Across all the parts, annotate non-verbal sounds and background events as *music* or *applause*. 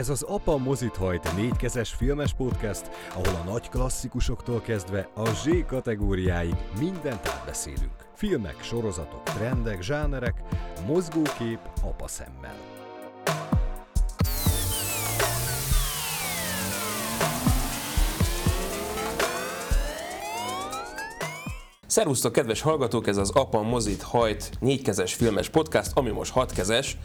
Ez az Apa Mozit hajt négykezes filmes podcast, ahol a nagy klasszikusoktól kezdve a Z kategóriáig mindent átbeszélünk. Filmek, sorozatok, trendek, zsánerek, mozgókép apa szemmel. Szervusztok, kedves hallgatók! Ez az Apa Mozit hajt négykezes filmes podcast, ami most hatkezes.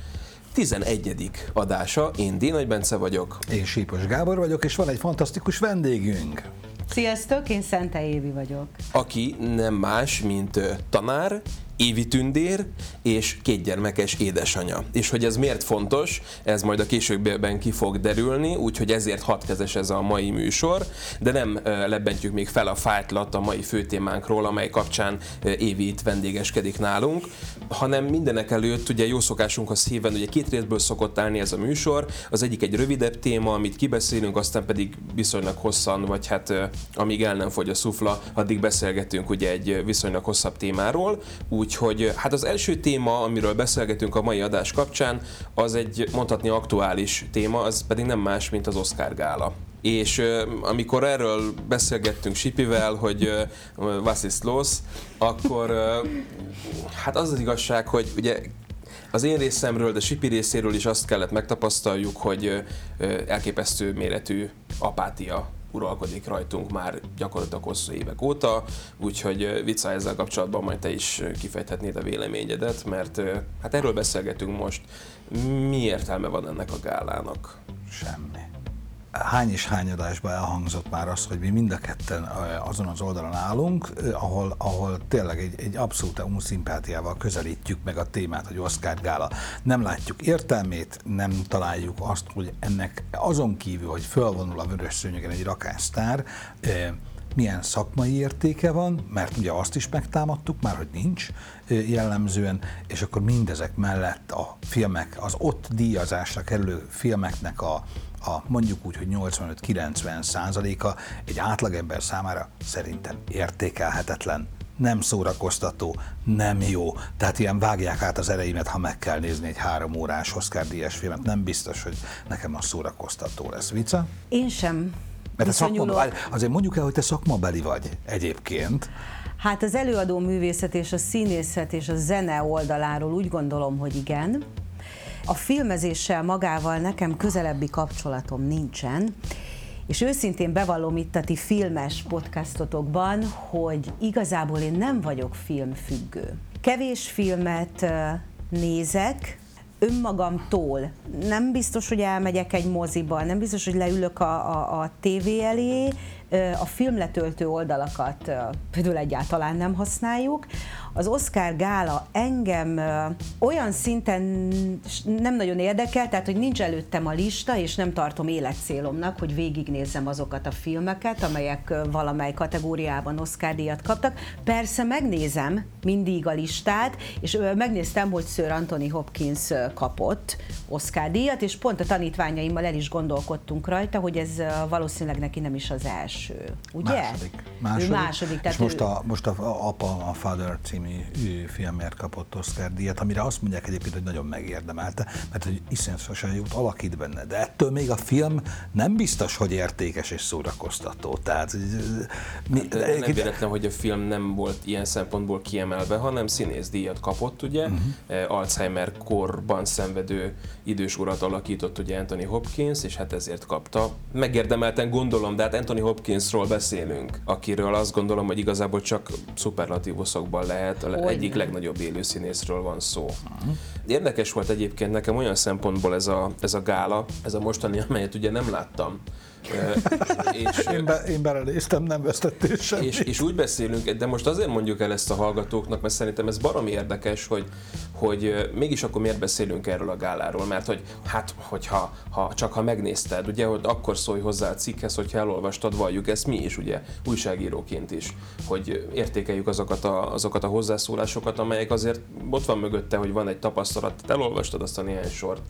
11. adása. Én Dénagy Bence vagyok. Én Sípos Gábor vagyok, és van egy fantasztikus vendégünk. Sziasztok, én Szente Évi vagyok. Aki nem más, mint tanár, Évi tündér és kétgyermekes édesanyja. És hogy ez miért fontos, ez majd a későbbiekben ki fog derülni, úgyhogy ezért hatkezes ez a mai műsor, de nem ö, lebbentjük még fel a fájtlat a mai főtémánkról, amely kapcsán Évi itt vendégeskedik nálunk, hanem mindenek előtt ugye jó szokásunkhoz híven, ugye két részből szokott állni ez a műsor, az egyik egy rövidebb téma, amit kibeszélünk, aztán pedig viszonylag hosszan, vagy hát amíg el nem fogy a szufla, addig beszélgetünk ugye egy viszonylag hosszabb témáról, Úgyhogy hát az első téma, amiről beszélgetünk a mai adás kapcsán, az egy mondhatni aktuális téma, az pedig nem más, mint az Oscar gála. És amikor erről beszélgettünk Sipivel, hogy uh, was ist los, akkor uh, hát az az igazság, hogy ugye az én részemről, de Sipi részéről is azt kellett megtapasztaljuk, hogy elképesztő méretű apátia uralkodik rajtunk már gyakorlatilag hosszú évek óta, úgyhogy vicca ezzel kapcsolatban majd te is kifejthetnéd a véleményedet, mert hát erről beszélgetünk most. Mi értelme van ennek a gálának? Semmi. Hány és hány adásban elhangzott már az, hogy mi mind a ketten azon az oldalon állunk, ahol, ahol tényleg egy, egy abszolút unszimpátiával közelítjük meg a témát, hogy Oscar gála. Nem látjuk értelmét, nem találjuk azt, hogy ennek azon kívül, hogy fölvonul a vörös szőnyegen egy rakássztár, milyen szakmai értéke van, mert ugye azt is megtámadtuk már, hogy nincs jellemzően, és akkor mindezek mellett a filmek, az ott díjazásra kerülő filmeknek a, a mondjuk úgy, hogy 85-90 százaléka egy átlagember számára szerintem értékelhetetlen, nem szórakoztató, nem jó. Tehát ilyen vágják át az ereimet, ha meg kell nézni egy három órás Oscar díjas filmet. Nem biztos, hogy nekem a szórakoztató lesz. Vica? Én sem. Mert szakma, azért mondjuk el, hogy te szakmabeli vagy egyébként. Hát az előadó művészet és a színészet és a zene oldaláról úgy gondolom, hogy igen. A filmezéssel magával nekem közelebbi kapcsolatom nincsen, és őszintén bevallom itt a ti filmes podcastotokban, hogy igazából én nem vagyok filmfüggő. Kevés filmet nézek, önmagamtól. Nem biztos, hogy elmegyek egy moziba, nem biztos, hogy leülök a, a, a tévé elé, a filmletöltő oldalakat például egyáltalán nem használjuk. Az Oscar gála engem olyan szinten nem nagyon érdekel, tehát hogy nincs előttem a lista, és nem tartom életcélomnak, hogy végignézzem azokat a filmeket, amelyek valamely kategóriában Oscar díjat kaptak. Persze megnézem mindig a listát, és megnéztem, hogy Sir Anthony Hopkins kapott Oscar díjat, és pont a tanítványaimmal el is gondolkodtunk rajta, hogy ez valószínűleg neki nem is az első, ugye? Második. Második. Második, tehát és most ő- a, most a Apa, a Father című ő, filmért kapott Oscar díjat, amire azt mondják egyébként, hogy nagyon megérdemelte, mert hogy iszonyatosan jót alakít benne, de ettől még a film nem biztos, hogy értékes és szórakoztató. Tehát, mi, De nem véletlen, hogy a film nem volt ilyen szempontból kiemelve, hanem színészdíjat kapott, ugye? Uh-huh. Alzheimer korban szenvedő idős urat alakított ugye Anthony Hopkins, és hát ezért kapta. Megérdemelten gondolom, de hát Anthony Hopkinsról beszélünk, akiről azt gondolom, hogy igazából csak szuperlatívuszokban lehet, a Hogyne. egyik legnagyobb élőszínészről van szó. Érdekes volt egyébként nekem olyan szempontból ez a, ez a gála, ez a mostani, amelyet ugye nem láttam. És, Én, be, én belenéztem, nem vesztettél semmit. és, és úgy beszélünk, de most azért mondjuk el ezt a hallgatóknak, mert szerintem ez baromi érdekes, hogy, hogy mégis akkor miért beszélünk erről a gáláról, mert hogy hát, hogyha ha, csak ha megnézted, ugye, hogy akkor szólj hozzá a cikkhez, hogyha elolvastad, valljuk ezt mi is, ugye, újságíróként is, hogy értékeljük azokat a, azokat a hozzászólásokat, amelyek azért ott van mögötte, hogy van egy tapasztalat, elolvastad azt a néhány sort,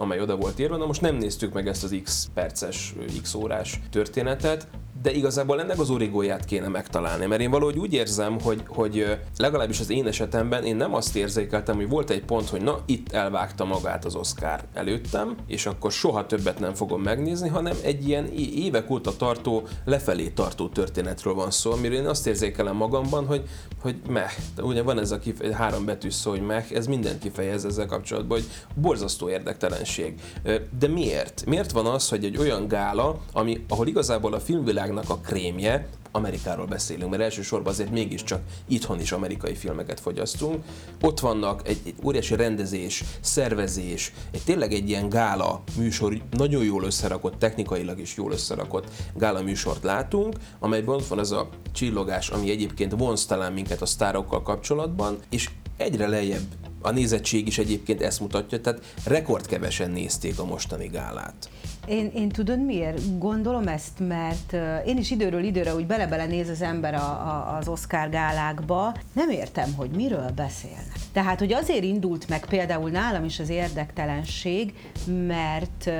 amely oda volt írva, na most nem néztük meg ezt az x perces, x órás történetet, de igazából ennek az origóját kéne megtalálni, mert én valahogy úgy érzem, hogy, hogy legalábbis az én esetemben én nem azt érzékeltem, hogy volt egy pont, hogy na, itt elvágta magát az Oscar előttem, és akkor soha többet nem fogom megnézni, hanem egy ilyen évek óta tartó, lefelé tartó történetről van szó, amiről én azt érzékelem magamban, hogy, hogy meh, ugye van ez a kif- három betű szó, hogy meh, ez mindent kifejez ezzel kapcsolatban, hogy borzasztó érdektelenség. De miért? Miért van az, hogy egy olyan gála, ami, ahol igazából a filmvilágnak a krémje, Amerikáról beszélünk, mert elsősorban azért mégiscsak itthon is amerikai filmeket fogyasztunk. Ott vannak egy, egy óriási rendezés, szervezés, egy tényleg egy ilyen gála műsor, nagyon jól összerakott, technikailag is jól összerakott gála műsort látunk, amelyben ott van az a csillogás, ami egyébként vonz talán minket a sztárokkal kapcsolatban, és egyre lejjebb a nézettség is egyébként ezt mutatja, tehát rekordkevesen nézték a mostani gálát. Én, én tudod miért? Gondolom ezt, mert én is időről időre úgy bele-bele néz az ember a, a, az Oscar gálákba, nem értem, hogy miről beszélnek. Tehát, hogy azért indult meg például nálam is az érdektelenség, mert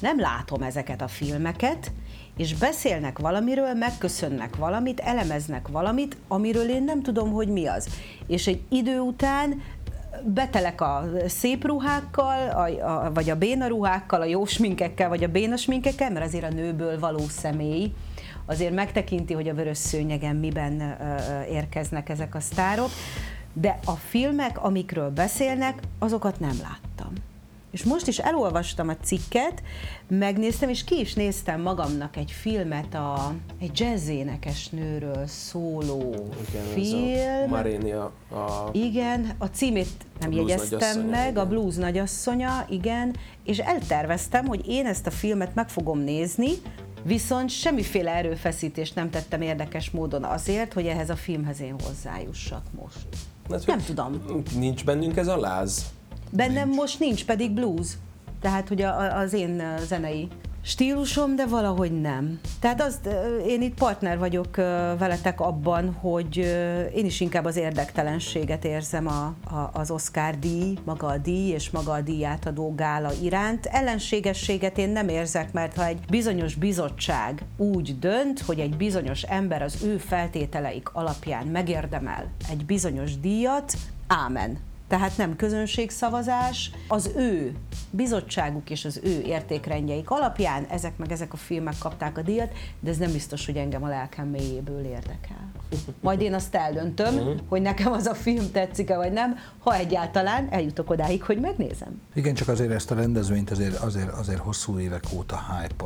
nem látom ezeket a filmeket, és beszélnek valamiről, megköszönnek valamit, elemeznek valamit, amiről én nem tudom, hogy mi az. És egy idő után betelek a szép ruhákkal, a, a, vagy a béna ruhákkal, a jó sminkekkel, vagy a béna sminkekkel, mert azért a nőből való személy azért megtekinti, hogy a vörös szőnyegen miben ö, érkeznek ezek a sztárok, de a filmek, amikről beszélnek, azokat nem láttam. És most is elolvastam a cikket, megnéztem, és ki is néztem magamnak egy filmet, a, egy jazzénekes nőről szóló igen, film. a Marénia. A... Igen, a címét nem a jegyeztem meg, igen. a Blues nagyasszonya, igen, és elterveztem, hogy én ezt a filmet meg fogom nézni, Viszont semmiféle erőfeszítést nem tettem érdekes módon azért, hogy ehhez a filmhez én hozzájussak most. Hát, nem tudom. Nincs bennünk ez a láz? Bennem nincs. most nincs, pedig blues. Tehát, hogy a, az én zenei stílusom, de valahogy nem. Tehát azt, én itt partner vagyok veletek abban, hogy én is inkább az érdektelenséget érzem a, a, az Oscar díj, maga a díj és maga a díj átadó gála iránt. Ellenségességet én nem érzek, mert ha egy bizonyos bizottság úgy dönt, hogy egy bizonyos ember az ő feltételeik alapján megérdemel egy bizonyos díjat, ámen tehát nem közönségszavazás, az ő bizottságuk és az ő értékrendjeik alapján ezek meg ezek a filmek kapták a díjat, de ez nem biztos, hogy engem a lelkem mélyéből érdekel. Majd én azt eldöntöm, uh-huh. hogy nekem az a film tetszik-e vagy nem, ha egyáltalán eljutok odáig, hogy megnézem. Igen, csak azért ezt a rendezvényt azért, azért, azért hosszú évek óta hype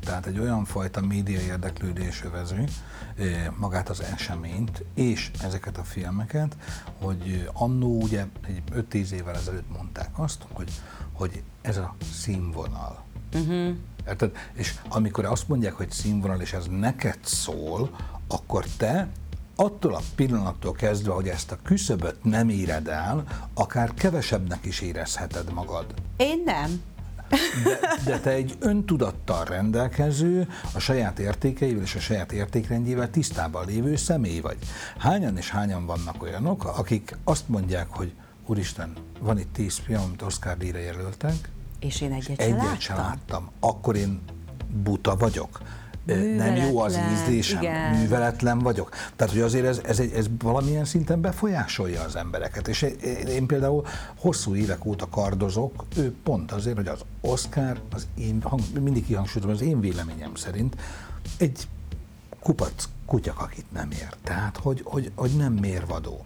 Tehát egy olyan fajta média érdeklődés övezi eh, magát az eseményt és ezeket a filmeket, hogy annó ugye egy 5-10 évvel ezelőtt mondták azt, hogy, hogy ez a színvonal. Uh-huh. Érted? És amikor azt mondják, hogy színvonal, és ez neked szól, akkor te attól a pillanattól kezdve, hogy ezt a küszöböt nem éred el, akár kevesebbnek is érezheted magad. Én nem. De, de te egy öntudattal rendelkező, a saját értékeivel és a saját értékrendjével tisztában lévő személy vagy. Hányan és hányan vannak olyanok, akik azt mondják, hogy Úristen, van itt tíz film, amit Oscar díjra jelöltek, és én egyet, egyet sem láttam. Akkor én buta vagyok nem jó az ízlésem, igen. műveletlen vagyok. Tehát, hogy azért ez, ez, egy, ez valamilyen szinten befolyásolja az embereket. És én, én például hosszú évek óta kardozok, ő pont azért, hogy az Oscar, az én, hang, mindig kihangsúlyozom, az én véleményem szerint egy kupac kutyak, akit nem ér. Tehát, hogy, hogy, hogy nem mérvadó.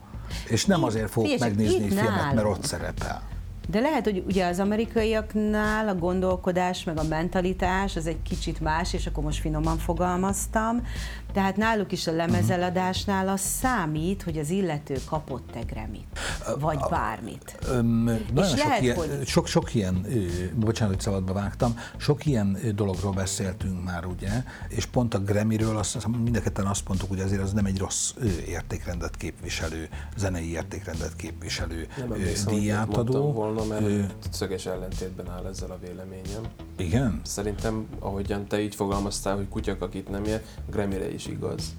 És nem azért fogok megnézni egy filmet, mert ott szerepel. De lehet, hogy ugye az amerikaiaknál a gondolkodás, meg a mentalitás az egy kicsit más, és akkor most finoman fogalmaztam. Tehát náluk is a lemezeladásnál az számít, hogy az illető kapott egy Grammy-t, vagy bármit. Öm, és sok, lehet, ilyen, hogy... sok, sok ilyen, bocsánat, hogy szabadba vágtam, sok ilyen dologról beszéltünk már, ugye, és pont a Grammy-ről azt, mindenketten azt mondtuk, hogy azért az nem egy rossz értékrendet képviselő, zenei értékrendet képviselő díjátadó. volna, mert szöges ellentétben áll ezzel a véleményem. Igen? Szerintem, ahogyan te így fogalmaztál, hogy kutyak, akit nem ér, Grammy-re is igaz.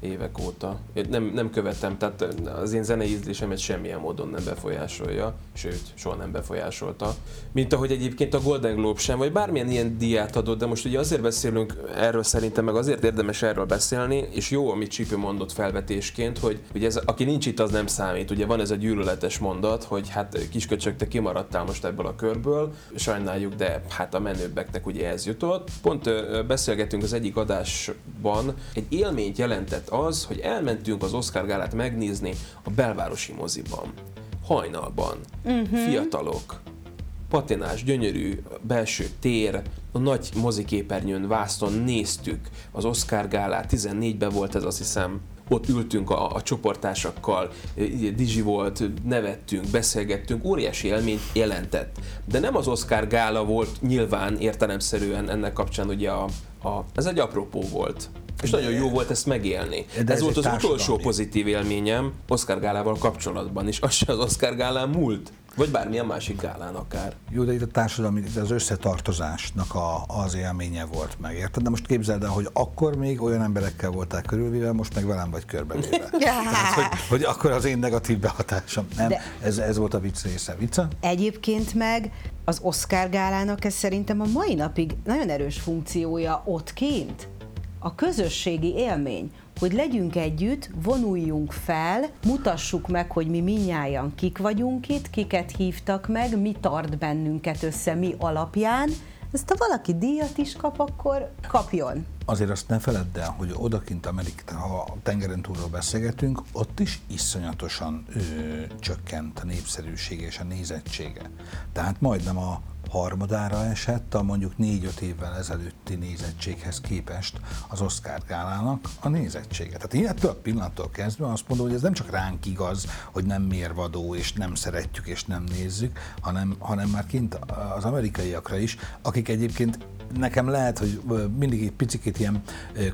Évek óta. Én nem, nem követem, tehát az én zenei ízlésemet semmilyen módon nem befolyásolja, sőt, soha nem befolyásolta. Mint ahogy egyébként a Golden Globe sem, vagy bármilyen ilyen diát adott, de most ugye azért beszélünk erről szerintem, meg azért érdemes erről beszélni, és jó, amit Csípő mondott felvetésként, hogy ugye ez, aki nincs itt, az nem számít. Ugye van ez a gyűlöletes mondat, hogy hát kisköcsök, te kimaradtál most ebből a körből, sajnáljuk, de hát a menőbbeknek ugye ez jutott. Pont ö, beszélgettünk az egyik adásban, egy élményt jelentett az, hogy elmentünk az Oscar gálát megnézni a belvárosi moziban. Hajnalban. Uh-huh. Fiatalok. Patinás, gyönyörű belső tér, a nagy moziképernyőn vászton néztük az Oscar gálát, 14-ben volt ez azt hiszem, ott ültünk a, a csoporttásakkal, Dizsi volt, nevettünk, beszélgettünk, óriási élményt jelentett. De nem az Oscar gála volt nyilván értelemszerűen ennek kapcsán ugye a, a ez egy apropó volt. És nagyon jó volt ezt megélni. De ez, ez volt az utolsó pozitív élményem Oscar Gálával kapcsolatban, és az se az Oscar Gálán múlt. Vagy bármilyen másik gálán akár. Jó, de itt a társadalmi, az összetartozásnak a, az élménye volt meg, érted? De most képzeld el, hogy akkor még olyan emberekkel voltál körülvéve, most meg velem vagy körbevéve. *laughs* Tehát, hogy, hogy akkor az én negatív behatásom. Nem, de ez, ez volt a vicc része. Vicca? Egyébként meg az Oscar gálának ez szerintem a mai napig nagyon erős funkciója ott kint a közösségi élmény, hogy legyünk együtt, vonuljunk fel, mutassuk meg, hogy mi minnyáján kik vagyunk itt, kiket hívtak meg, mi tart bennünket össze, mi alapján. Ezt ha valaki díjat is kap, akkor kapjon. Azért azt ne feledd el, hogy odakint Amerikán, ha a tengeren túlról beszélgetünk, ott is iszonyatosan ö, csökkent a népszerűség és a nézettsége. Tehát majdnem a harmadára esett a mondjuk négy-öt évvel ezelőtti nézettséghez képest az Oscar gálának a nézettsége. Tehát én ettől a pillanattól kezdve azt mondom, hogy ez nem csak ránk igaz, hogy nem mérvadó, és nem szeretjük, és nem nézzük, hanem, hanem már kint az amerikaiakra is, akik egyébként nekem lehet, hogy mindig egy picit ilyen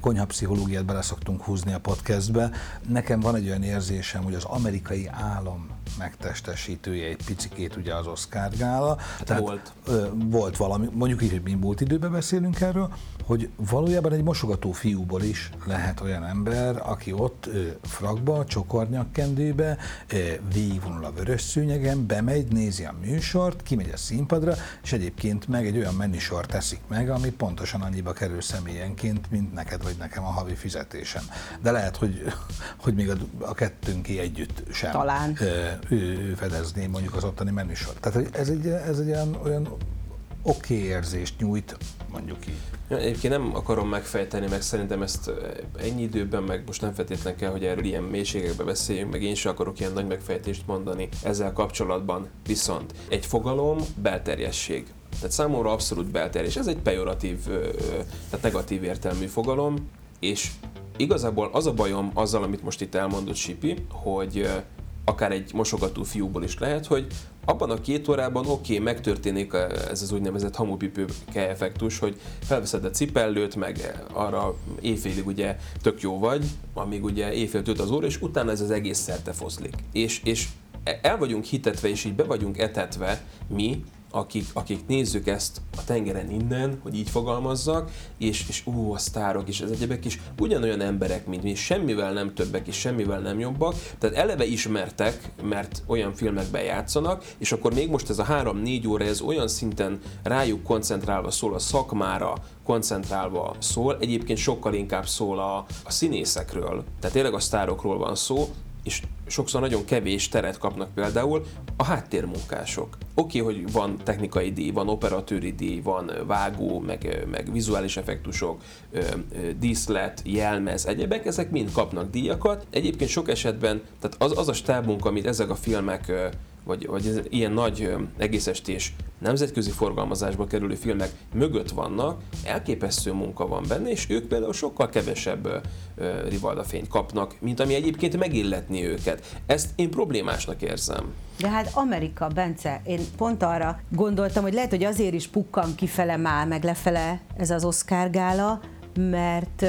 konyhapszichológiát bele szoktunk húzni a podcastbe. Nekem van egy olyan érzésem, hogy az amerikai állam megtestesítője egy picikét ugye az Oscar gála. Hát Tehát, volt. Volt valami, mondjuk így, hogy mi múlt időben beszélünk erről, hogy valójában egy mosogató fiúból is lehet olyan ember, aki ott frakba, csokornyakkendőbe, végigvonul a vörös szőnyegen, bemegy, nézi a műsort, kimegy a színpadra, és egyébként meg egy olyan menüsort teszik meg, ami pontosan annyiba kerül személyenként, mint neked vagy nekem a havi fizetésem. De lehet, hogy, hogy még a, a kettőnké együtt sem Talán. Ő, ő fedezné mondjuk az ottani menüsort. Tehát ez egy, ez egy olyan, olyan oké okay érzést nyújt, mondjuk így. Ja, egyébként nem akarom megfejteni, meg szerintem ezt ennyi időben, meg most nem feltétlenül kell, hogy erről ilyen mélységekbe beszéljünk, meg én sem akarok ilyen nagy megfejtést mondani ezzel kapcsolatban. Viszont egy fogalom belterjesség. Tehát számomra abszolút belterjes. Ez egy pejoratív, tehát negatív értelmű fogalom, és igazából az a bajom azzal, amit most itt elmondott Sipi, hogy akár egy mosogató fiúból is lehet, hogy abban a két órában oké, okay, megtörténik ez az úgynevezett hamupipőke effektus, hogy felveszed a cipellőt, meg arra éjfélig ugye tök jó vagy, amíg ugye éjfél tölt az óra, és utána ez az egész szerte foszlik. És, és el vagyunk hitetve, és így be vagyunk etetve mi, akik, akik nézzük ezt a tengeren innen, hogy így fogalmazzak, és, és ú, a sztárok és az egyebek is ugyanolyan emberek, mint mi, semmivel nem többek és semmivel nem jobbak, tehát eleve ismertek, mert olyan filmekben játszanak, és akkor még most ez a három-négy óra, ez olyan szinten rájuk koncentrálva szól a szakmára, koncentrálva szól, egyébként sokkal inkább szól a, a színészekről, tehát tényleg a sztárokról van szó, és sokszor nagyon kevés teret kapnak például a háttérmunkások. Oké, okay, hogy van technikai díj, van operatőri díj, van vágó, meg, meg vizuális effektusok, díszlet, jelmez, egyebek, ezek mind kapnak díjakat. Egyébként sok esetben, tehát az, az a stábunk, amit ezek a filmek vagy, vagy ez, ilyen nagy egészestés nemzetközi forgalmazásba kerülő filmek mögött vannak, elképesztő munka van benne, és ők például sokkal kevesebb rivaldafényt kapnak, mint ami egyébként megilletni őket. Ezt én problémásnak érzem. De hát Amerika, Bence, én pont arra gondoltam, hogy lehet, hogy azért is pukkan kifele már, meg lefele ez az Oscar gála, mert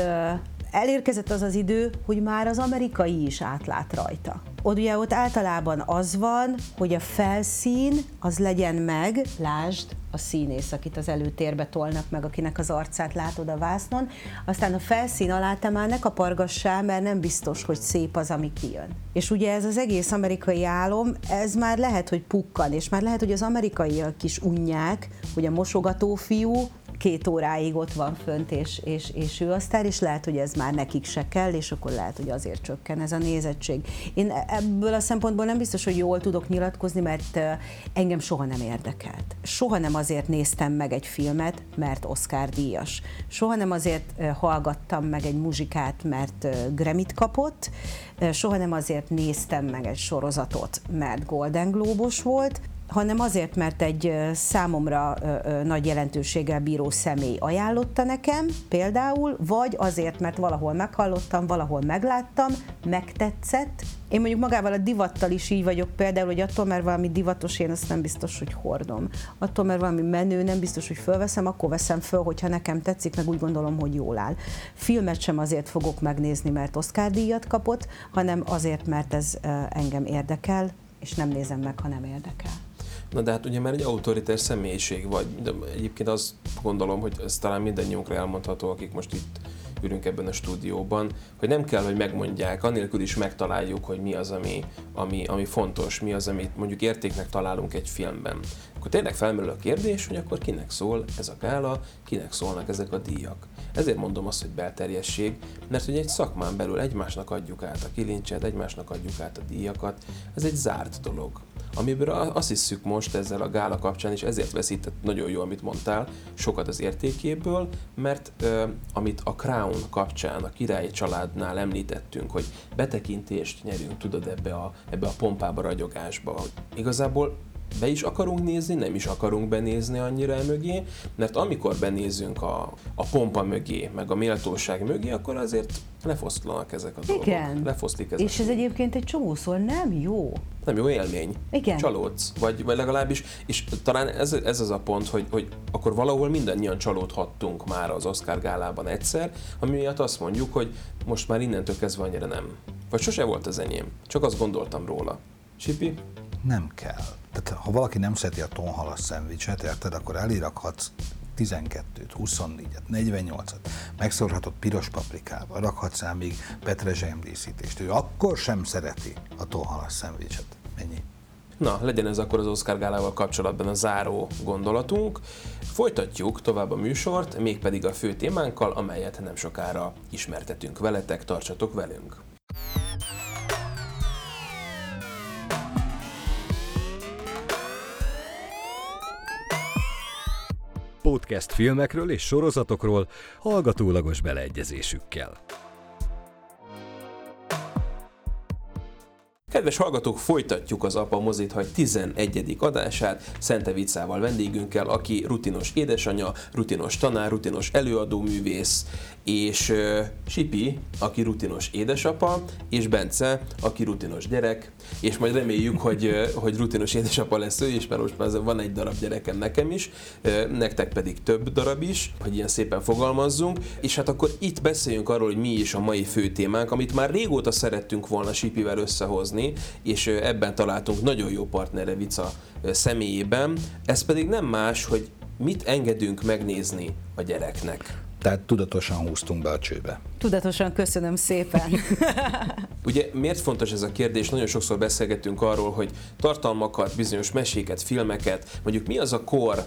elérkezett az az idő, hogy már az amerikai is átlát rajta. ott ugye ott általában az van, hogy a felszín az legyen meg, lásd, a színész, akit az előtérbe tolnak meg, akinek az arcát látod a vásznon, aztán a felszín alá te már ne kapargassál, mert nem biztos, hogy szép az, ami kijön. És ugye ez az egész amerikai álom, ez már lehet, hogy pukkan, és már lehet, hogy az amerikaiak is unják, hogy a mosogató fiú két óráig ott van fönt, és, és, és ő a sztár, és lehet, hogy ez már nekik se kell, és akkor lehet, hogy azért csökken ez a nézettség. Én ebből a szempontból nem biztos, hogy jól tudok nyilatkozni, mert engem soha nem érdekelt. Soha nem azért néztem meg egy filmet, mert Oscar díjas. Soha nem azért hallgattam meg egy muzsikát, mert Grammy-t kapott, soha nem azért néztem meg egy sorozatot, mert Golden Globos volt, hanem azért, mert egy számomra nagy jelentőséggel bíró személy ajánlotta nekem például, vagy azért, mert valahol meghallottam, valahol megláttam, megtetszett. Én mondjuk magával a divattal is így vagyok például, hogy attól, mert valami divatos, én azt nem biztos, hogy hordom. Attól, mert valami menő, nem biztos, hogy fölveszem, akkor veszem föl, hogyha nekem tetszik, meg úgy gondolom, hogy jól áll. Filmet sem azért fogok megnézni, mert Oscar díjat kapott, hanem azért, mert ez engem érdekel, és nem nézem meg, ha nem érdekel. Na de hát ugye már egy autoritás személyiség vagy, de egyébként azt gondolom, hogy ez talán mindannyiunkra elmondható, akik most itt ülünk ebben a stúdióban, hogy nem kell, hogy megmondják, anélkül is megtaláljuk, hogy mi az, ami, ami, ami fontos, mi az, amit mondjuk értéknek találunk egy filmben. Akkor tényleg felmerül a kérdés, hogy akkor kinek szól ez a gála, kinek szólnak ezek a díjak. Ezért mondom azt, hogy belterjesség, mert hogy egy szakmán belül egymásnak adjuk át a kilincset, egymásnak adjuk át a díjakat, ez egy zárt dolog amiből azt hiszük most ezzel a gála kapcsán, és ezért veszített nagyon jó, amit mondtál, sokat az értékéből, mert ö, amit a Crown kapcsán, a királyi családnál említettünk, hogy betekintést nyerünk, tudod, ebbe a, ebbe a pompába, ragyogásba. Igazából be is akarunk nézni, nem is akarunk benézni annyira mögé, mert amikor benézünk a, a pompa mögé, meg a méltóság mögé, akkor azért lefoszlanak ezek a dolgok. Igen. Lefoszlik ezek. És ez egyébként egy csomószor nem jó. Nem jó élmény. Igen. Csalódsz, vagy, vagy legalábbis, és talán ez, ez az a pont, hogy, hogy akkor valahol mindannyian csalódhattunk már az Oscar gálában egyszer, ami miatt azt mondjuk, hogy most már innentől kezdve annyira nem. Vagy sose volt az enyém, csak azt gondoltam róla. Sipi? Nem kell. Tehát ha valaki nem szereti a tonhalas szendvicset, érted, akkor elirakhatsz 12-t, 24-et, 48-at, megszórhatod piros paprikával, rakhatsz rá még petrezselyem díszítést. Ő akkor sem szereti a tonhalas szendvicset. Ennyi. Na, legyen ez akkor az Oscar Gálával kapcsolatban a záró gondolatunk. Folytatjuk tovább a műsort, mégpedig a fő témánkkal, amelyet nem sokára ismertetünk veletek, tartsatok velünk! Podcast filmekről és sorozatokról hallgatólagos beleegyezésükkel. Kedves hallgatók, folytatjuk az Apa Mozit Hagy 11. adását Szente Vicával vendégünkkel, aki rutinos édesanyja, rutinos tanár, rutinos előadóművész, és Sipi, aki rutinos édesapa, és Bence, aki rutinos gyerek, és majd reméljük, hogy, hogy rutinos édesapa lesz ő is, mert most már van egy darab gyerekem nekem is, nektek pedig több darab is, hogy ilyen szépen fogalmazzunk, és hát akkor itt beszéljünk arról, hogy mi is a mai fő témánk, amit már régóta szerettünk volna Sipivel összehozni, és ebben találtunk nagyon jó partnere Vica személyében, ez pedig nem más, hogy mit engedünk megnézni a gyereknek. Tehát tudatosan húztunk be a csőbe. Tudatosan köszönöm szépen. *laughs* Ugye miért fontos ez a kérdés? Nagyon sokszor beszélgetünk arról, hogy tartalmakat, bizonyos meséket, filmeket, mondjuk mi az a kor,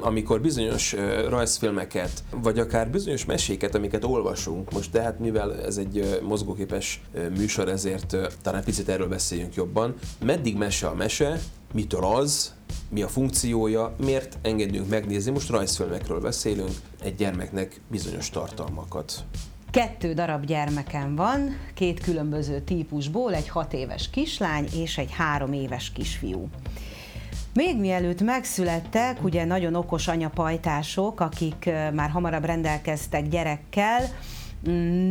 amikor bizonyos rajzfilmeket, vagy akár bizonyos meséket, amiket olvasunk, most de hát mivel ez egy mozgóképes műsor, ezért talán picit erről beszéljünk jobban. Meddig mese a mese, mitől az, mi a funkciója, miért engedünk megnézni, most rajzfilmekről beszélünk, egy gyermeknek bizonyos tartalmakat. Kettő darab gyermekem van, két különböző típusból, egy hat éves kislány és egy három éves kisfiú. Még mielőtt megszülettek, ugye nagyon okos anyapajtások, akik már hamarabb rendelkeztek gyerekkel,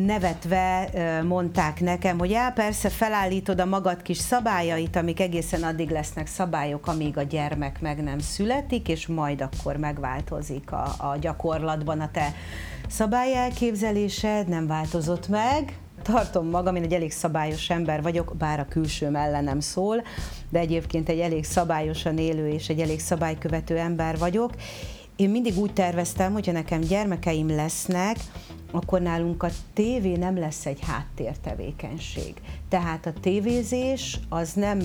nevetve mondták nekem, hogy já, persze felállítod a magad kis szabályait, amik egészen addig lesznek szabályok, amíg a gyermek meg nem születik, és majd akkor megváltozik a, a gyakorlatban a te szabályelképzelésed, nem változott meg, tartom magam, én egy elég szabályos ember vagyok, bár a külsőm ellenem szól, de egyébként egy elég szabályosan élő és egy elég szabálykövető ember vagyok. Én mindig úgy terveztem, hogyha nekem gyermekeim lesznek, akkor nálunk a tévé nem lesz egy háttértevékenység. Tehát a tévézés az nem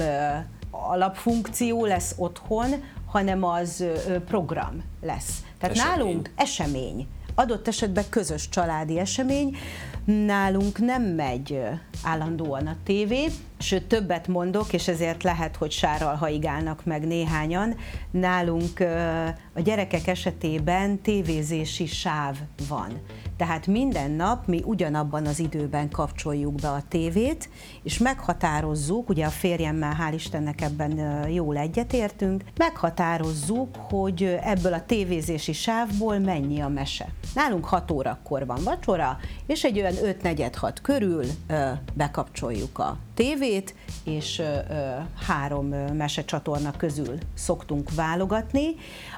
alapfunkció lesz otthon, hanem az program lesz. Tehát esemény. nálunk esemény, adott esetben közös családi esemény, nálunk nem megy állandóan a tévé, sőt többet mondok, és ezért lehet, hogy sárral haigálnak meg néhányan. Nálunk a gyerekek esetében tévézési sáv van. Tehát minden nap mi ugyanabban az időben kapcsoljuk be a tévét, és meghatározzuk, ugye a férjemmel hál' Istennek ebben jól egyetértünk, meghatározzuk, hogy ebből a tévézési sávból mennyi a mese. Nálunk 6 órakor van vacsora, és egy olyan 5-4-6 körül bekapcsoljuk a tévét, és három mesecsatorna közül szoktunk válogatni.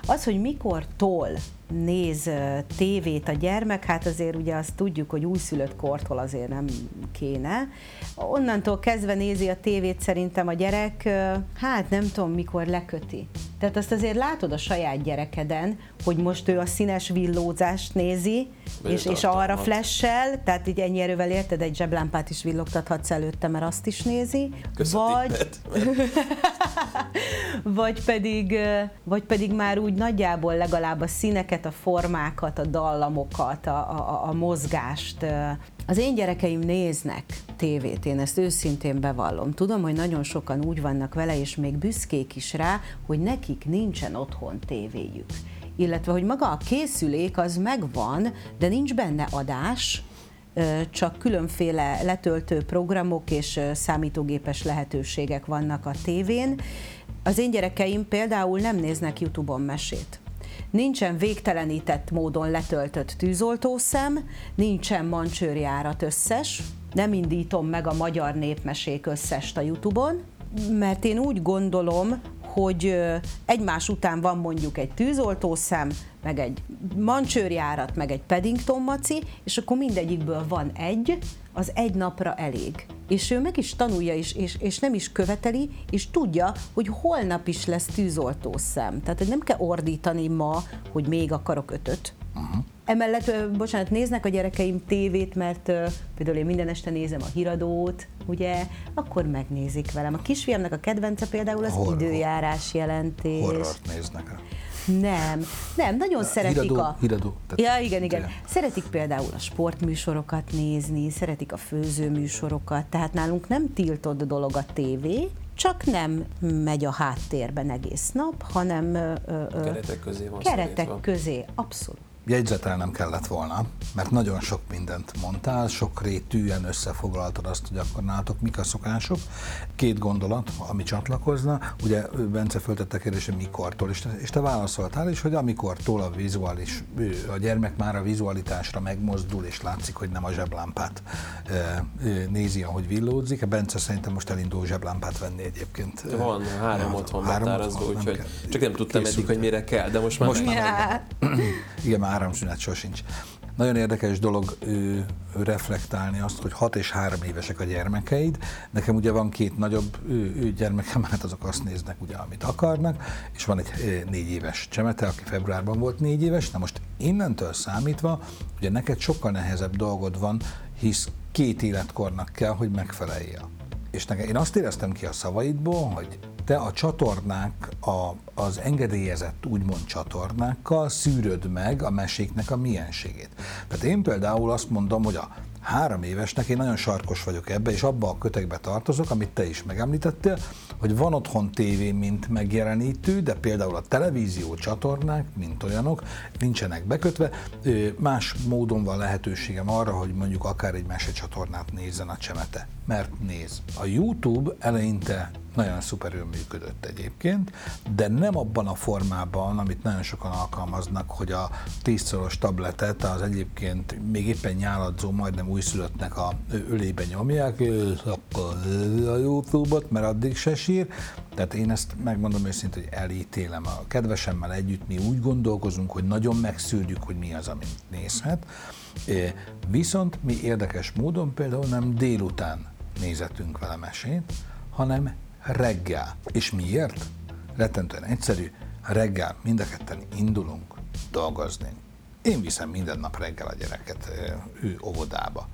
Az, hogy mikor tol néz tévét a gyermek, hát azért ugye azt tudjuk, hogy újszülött kortól azért nem kéne. Onnantól kezdve nézi a tévét szerintem a gyerek, hát nem tudom mikor leköti. Tehát azt azért látod a saját gyerekeden, hogy most ő a színes villózást nézi, és, és arra flessel, tehát így ennyi erővel érted, egy zseblámpát is villogtathatsz előtte, mert azt is nézi. vagy, *laughs* vagy, pedig, vagy pedig már úgy nagyjából legalább a színeket, a formákat, a dallamokat, a, a, a mozgást. Az én gyerekeim néznek tévét, én ezt őszintén bevallom. Tudom, hogy nagyon sokan úgy vannak vele, és még büszkék is rá, hogy nekik nincsen otthon tévéjük illetve hogy maga a készülék az megvan, de nincs benne adás, csak különféle letöltő programok és számítógépes lehetőségek vannak a tévén. Az én gyerekeim például nem néznek YouTube-on mesét. Nincsen végtelenített módon letöltött tűzoltószem, nincsen mancsőrjárat összes, nem indítom meg a magyar népmesék összest a YouTube-on, mert én úgy gondolom, hogy egymás után van mondjuk egy tűzoltószem, meg egy mancsőrjárat, meg egy Paddington maci, és akkor mindegyikből van egy, az egy napra elég. És ő meg is tanulja, is, és, és nem is követeli, és tudja, hogy holnap is lesz tűzoltószem. Tehát nem kell ordítani ma, hogy még akarok ötöt. Uh-huh. Emellett, bocsánat, néznek a gyerekeim tévét, mert például én minden este nézem a híradót, ugye, akkor megnézik velem. A kisfiamnak a kedvence például az Horror. időjárás jelentés. Horrort néznek. Nem, nem, nagyon De szeretik híradó, a... Híradó. Ja, igen, igen. De. Szeretik például a sportműsorokat nézni, szeretik a főzőműsorokat, tehát nálunk nem tiltott dolog a tévé, csak nem megy a háttérben egész nap, hanem... Ö, ö, keretek közé van Keretek közé, abszolút jegyzetelnem kellett volna, mert nagyon sok mindent mondtál, sok rétűen összefoglaltad azt, hogy akkor nálatok mik a szokások. Két gondolat, ami csatlakozna, ugye Bence föltette kérdést, hogy mikortól, és te, és te válaszoltál is, hogy amikortól a vizuális, a gyermek már a vizualitásra megmozdul, és látszik, hogy nem a zseblámpát nézi, ahogy villódzik. A Bence szerintem most elindul zseblámpát venni egyébként. Van, három otthon betárazó, úgyhogy csak nem tudtam eddig, hogy mire kell, de most már most már Igen, már áramszünet sosincs. Nagyon érdekes dolog ő, reflektálni azt, hogy 6 és 3 évesek a gyermekeid. Nekem ugye van két nagyobb ő, ő gyermekem, hát azok azt néznek ugye, amit akarnak, és van egy négy éves csemete, aki februárban volt négy éves. Na most innentől számítva, ugye neked sokkal nehezebb dolgod van, hisz két életkornak kell, hogy megfeleljél. És nekem, én azt éreztem ki a szavaidból, hogy te a csatornák, a, az engedélyezett úgymond csatornákkal szűröd meg a meséknek a mienségét. Tehát én például azt mondom, hogy a három évesnek én nagyon sarkos vagyok ebbe, és abba a kötekbe tartozok, amit te is megemlítettél, hogy van otthon tévé, mint megjelenítő, de például a televízió csatornák, mint olyanok, nincsenek bekötve. Más módon van lehetőségem arra, hogy mondjuk akár egy mesecsatornát nézzen a csemete. Mert néz, a YouTube eleinte nagyon szuperül működött egyébként, de nem abban a formában, amit nagyon sokan alkalmaznak, hogy a tízszoros tabletet az egyébként még éppen nyáladzó, majdnem újszülöttnek a ölébe nyomják, akkor a YouTube-ot, mert addig se sír. Tehát én ezt megmondom őszintén, hogy elítélem. A kedvesemmel együtt mi úgy gondolkozunk, hogy nagyon megszűrjük, hogy mi az, amit nézhet. Viszont mi érdekes módon például nem délután nézetünk vele mesét, hanem reggel. És miért? Rettentően egyszerű, reggel mind a ketten indulunk dolgozni. Én viszem minden nap reggel a gyereket ő óvodába.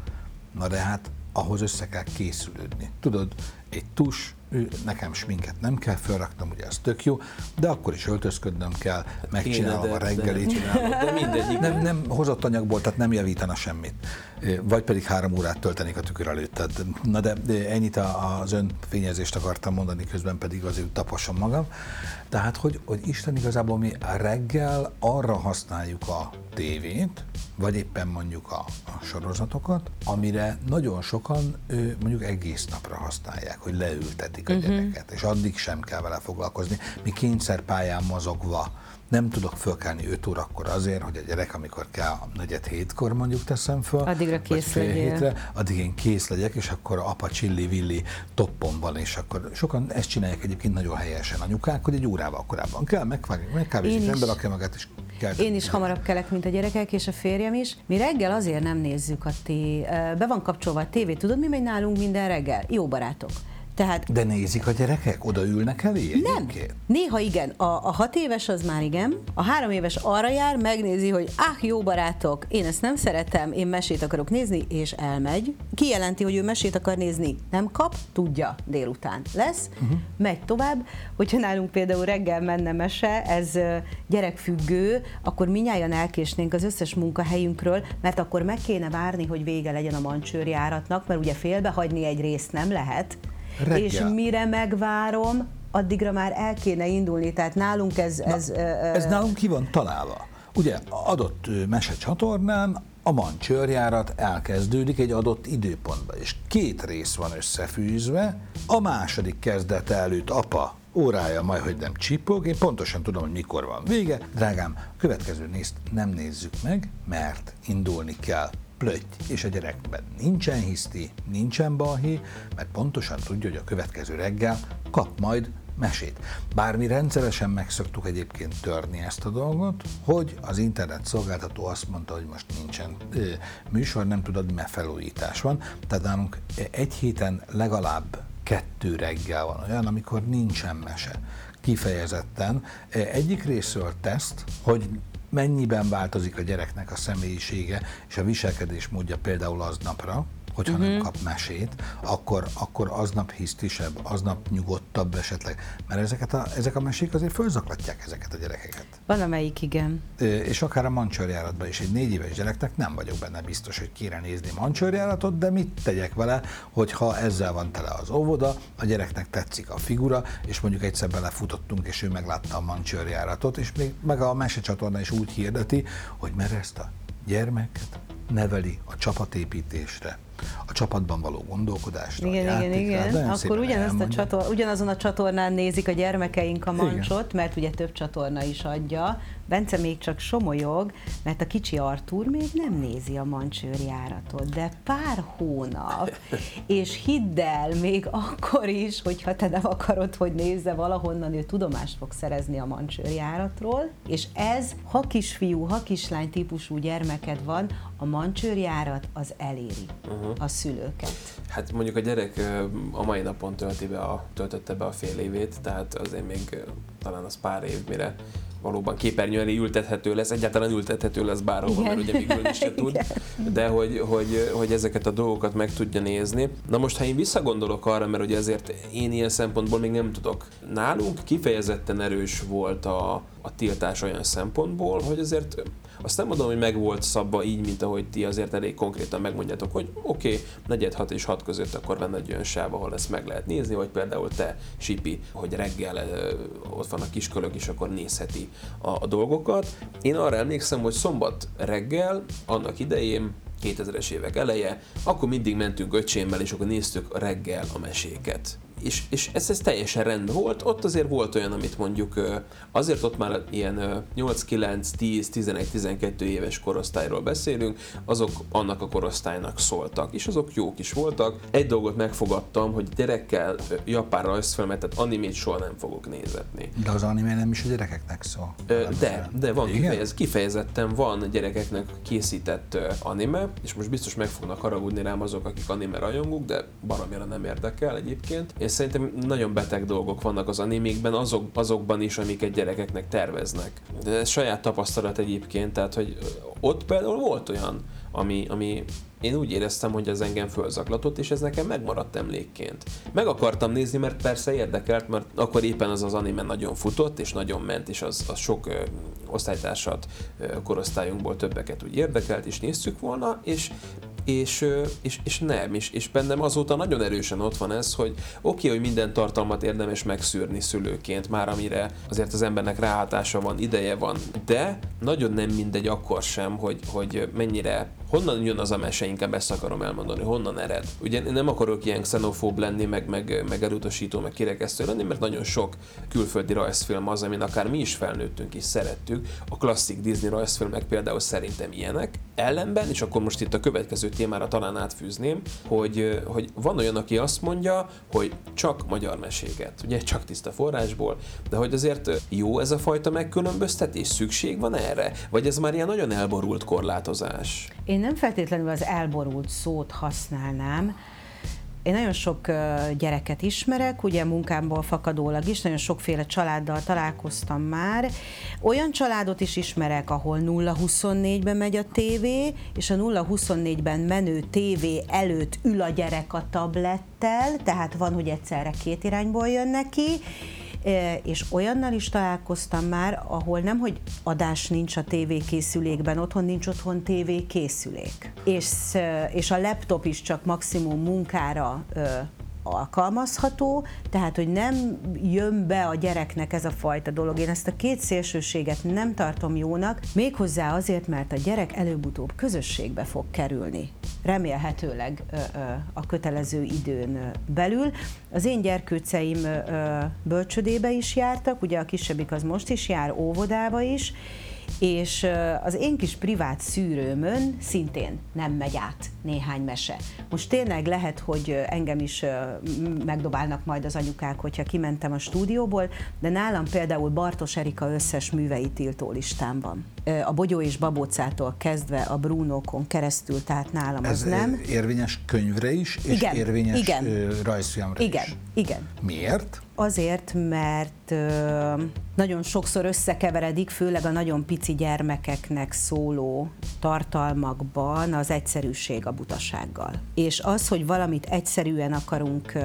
Na de hát ahhoz össze kell készülődni. Tudod, egy tus, ő, nekem sminket nem kell, felraktam, ugye ez tök jó, de akkor is öltözködnöm kell, megcsinálom a reggelit. De, de mindegyik. Nem, nem hozott anyagból, tehát nem javítana semmit. Vagy pedig három órát töltenék a tükör előtt. Tehát, na de, de ennyit az önfényezést akartam mondani, közben pedig azért taposom magam. Tehát, hogy, hogy Isten igazából mi reggel arra használjuk a tévét, vagy éppen mondjuk a, a sorozatokat, amire nagyon sokan mondjuk egész napra használják, hogy leültetik a uh-huh. gyereket, és addig sem kell vele foglalkozni. Mi kényszerpályán mozogva nem tudok fölkelni 5 órakor azért, hogy a gyerek, amikor kell negyed hétkor mondjuk teszem föl, Addigra kész vagy hétre, addig én kész legyek, és akkor apa csilli-villi toppon van, és akkor sokan ezt csinálják egyébként nagyon helyesen anyukák, hogy egy órával korábban kell, megkávézik, ember akár magát, és kell. Én is hamarabb kelek, mint a gyerekek, és a férjem is. Mi reggel azért nem nézzük a té... Be van kapcsolva a tévé, tudod, mi megy nálunk minden reggel? Jó barátok. Tehát, De nézik a gyerekek? Oda ülnek elé Nem. Néha igen. A, a hat éves az már igen. A három éves arra jár, megnézi, hogy ah, jó barátok, én ezt nem szeretem, én mesét akarok nézni, és elmegy. Kijelenti, hogy ő mesét akar nézni, nem kap, tudja, délután lesz, uh-huh. megy tovább. Hogyha nálunk például reggel menne mese, ez gyerekfüggő, akkor minnyáján elkésnénk az összes munkahelyünkről, mert akkor meg kéne várni, hogy vége legyen a mancsőrjáratnak, mert ugye félbehagyni egy részt nem lehet, Reggel. és mire megvárom, addigra már el kéne indulni, tehát nálunk ez... Na, ez, ez nálunk ki van találva. Ugye adott mese csatornán a mancsőrjárat elkezdődik egy adott időpontban, és két rész van összefűzve. A második kezdete előtt apa órája majd, hogy nem csipog, én pontosan tudom, hogy mikor van vége. Drágám, a következő nézt nem nézzük meg, mert indulni kell plöty, és a gyerekben nincsen hiszti, nincsen balhé, mert pontosan tudja, hogy a következő reggel kap majd mesét. Bár mi rendszeresen megszoktuk egyébként törni ezt a dolgot, hogy az internet szolgáltató azt mondta, hogy most nincsen ö, műsor, nem tudod, mert felújítás van. Tehát nálunk egy héten legalább kettő reggel van olyan, amikor nincsen mese. Kifejezetten. Egyik részről teszt, hogy mennyiben változik a gyereknek a személyisége és a viselkedés módja például aznapra, hogyha uh-huh. nem mhm. kap mesét, akkor, akkor aznap hisztisebb, aznap nyugodtabb esetleg. Mert ezeket a, ezek a mesék azért fölzaklatják ezeket a gyerekeket. Valamelyik igen. És akár a mancsőrjáratban is egy négy éves gyereknek nem vagyok benne biztos, hogy kéne nézni mancsőrjáratot, de mit tegyek vele, hogyha ezzel van tele az óvoda, a gyereknek tetszik a figura, és mondjuk egyszer belefutottunk, és ő meglátta a mancsőrjáratot, és még meg a mesecsatorna is úgy hirdeti, hogy mert ezt a gyermeket neveli a csapatépítésre, a csapatban való gondolkodásra. Igen, igen, igen. Akkor ugyanazt a csator, ugyanazon a csatornán nézik a gyermekeink a mancsot, igen. mert ugye több csatorna is adja. Bence még csak somolyog, mert a kicsi Artúr még nem nézi a mancsőrjáratot, de pár hónap, *laughs* és hidd el, még akkor is, hogyha te nem akarod, hogy nézze valahonnan, ő tudomást fog szerezni a mancsőrjáratról, és ez, ha kisfiú, ha kislány típusú gyermeked van, a mancsőrjárat az eléri uh-huh. A szülőket. Hát mondjuk a gyerek a mai napon tölti be a, töltötte be a fél évét, tehát azért még talán az pár év, mire valóban képernyő elé ültethető lesz, egyáltalán ültethető lesz Igen. mert ugye még ülni se tud, de hogy, hogy, hogy ezeket a dolgokat meg tudja nézni. Na most, ha én visszagondolok arra, mert ugye ezért én ilyen szempontból még nem tudok. Nálunk kifejezetten erős volt a, a tiltás olyan szempontból, hogy azért azt nem mondom, hogy meg volt szabva így, mint ahogy ti azért elég konkrétan megmondjátok, hogy oké, okay, negyed hat és hat között akkor van egy olyan sáv, ahol ezt meg lehet nézni, vagy például te, Sipi, hogy reggel ott van a kiskölök, és akkor nézheti a, a dolgokat. Én arra emlékszem, hogy szombat reggel, annak idején 2000-es évek eleje, akkor mindig mentünk öcsémmel, és akkor néztük reggel a meséket és, és ez, ez teljesen rendben volt. Ott azért volt olyan, amit mondjuk azért ott már ilyen 8, 9, 10, 11, 12 éves korosztályról beszélünk, azok annak a korosztálynak szóltak, és azok jók is voltak. Egy dolgot megfogadtam, hogy gyerekkel japán rajzfilmet, tehát animét soha nem fogok nézetni. De az anime nem is a gyerekeknek szól. De, de van kifejez, kifejezetten van gyerekeknek készített anime, és most biztos meg fognak haragudni rám azok, akik anime rajongók, de baromira nem érdekel egyébként. És szerintem nagyon beteg dolgok vannak az animékben, azok, azokban is, amiket gyerekeknek terveznek. De ez saját tapasztalat egyébként, tehát hogy ott például volt olyan, ami, ami én úgy éreztem, hogy ez engem fölzaklatott, és ez nekem megmaradt emlékként. Meg akartam nézni, mert persze érdekelt, mert akkor éppen az az anime nagyon futott, és nagyon ment, és az, az sok ö, osztálytársat ö, korosztályunkból többeket úgy érdekelt, és néztük volna, és és, és, és nem, és, és bennem azóta nagyon erősen ott van ez, hogy oké, okay, hogy minden tartalmat érdemes megszűrni szülőként, már amire azért az embernek ráhatása van, ideje van, de nagyon nem mindegy akkor sem, hogy, hogy mennyire honnan jön az a mese, inkább ezt akarom elmondani, honnan ered. Ugye nem akarok ilyen xenofób lenni, meg, meg, meg elutasító, meg kirekesztő lenni, mert nagyon sok külföldi rajzfilm az, amin akár mi is felnőttünk és szerettük. A klasszik Disney rajzfilmek például szerintem ilyenek. Ellenben, és akkor most itt a következő témára talán átfűzném, hogy, hogy van olyan, aki azt mondja, hogy csak magyar meséget, ugye csak tiszta forrásból, de hogy azért jó ez a fajta megkülönböztetés, szükség van erre? Vagy ez már ilyen nagyon elborult korlátozás? Én nem feltétlenül az elborult szót használnám, én nagyon sok gyereket ismerek, ugye munkámból fakadólag is, nagyon sokféle családdal találkoztam már. Olyan családot is ismerek, ahol 0-24-ben megy a tévé, és a 0-24-ben menő tévé előtt ül a gyerek a tablettel, tehát van, hogy egyszerre két irányból jön neki, és olyannal is találkoztam már, ahol nem, hogy adás nincs a tévékészülékben, otthon nincs otthon tévékészülék. És, és a laptop is csak maximum munkára alkalmazható, tehát hogy nem jön be a gyereknek ez a fajta dolog. Én ezt a két szélsőséget nem tartom jónak, méghozzá azért, mert a gyerek előbb-utóbb közösségbe fog kerülni. Remélhetőleg a kötelező időn belül. Az én gyerkőceim ö, bölcsödébe is jártak, ugye a kisebbik az most is jár, óvodába is, és az én kis privát szűrőmön szintén nem megy át néhány mese. Most tényleg lehet, hogy engem is megdobálnak majd az anyukák, hogyha kimentem a stúdióból, de nálam például Bartos Erika összes művei tiltó listán van. A Bogyó és Babócától kezdve a Brunókon keresztül, tehát nálam Ez az nem. érvényes könyvre is, és igen, érvényes igen, rajzfilmre igen, is. Igen, Miért? Azért, mert nagyon sokszor összekeveredik, főleg a nagyon pici gyermekeknek szóló tartalmakban az egyszerűség a butasággal. És az, hogy valamit egyszerűen akarunk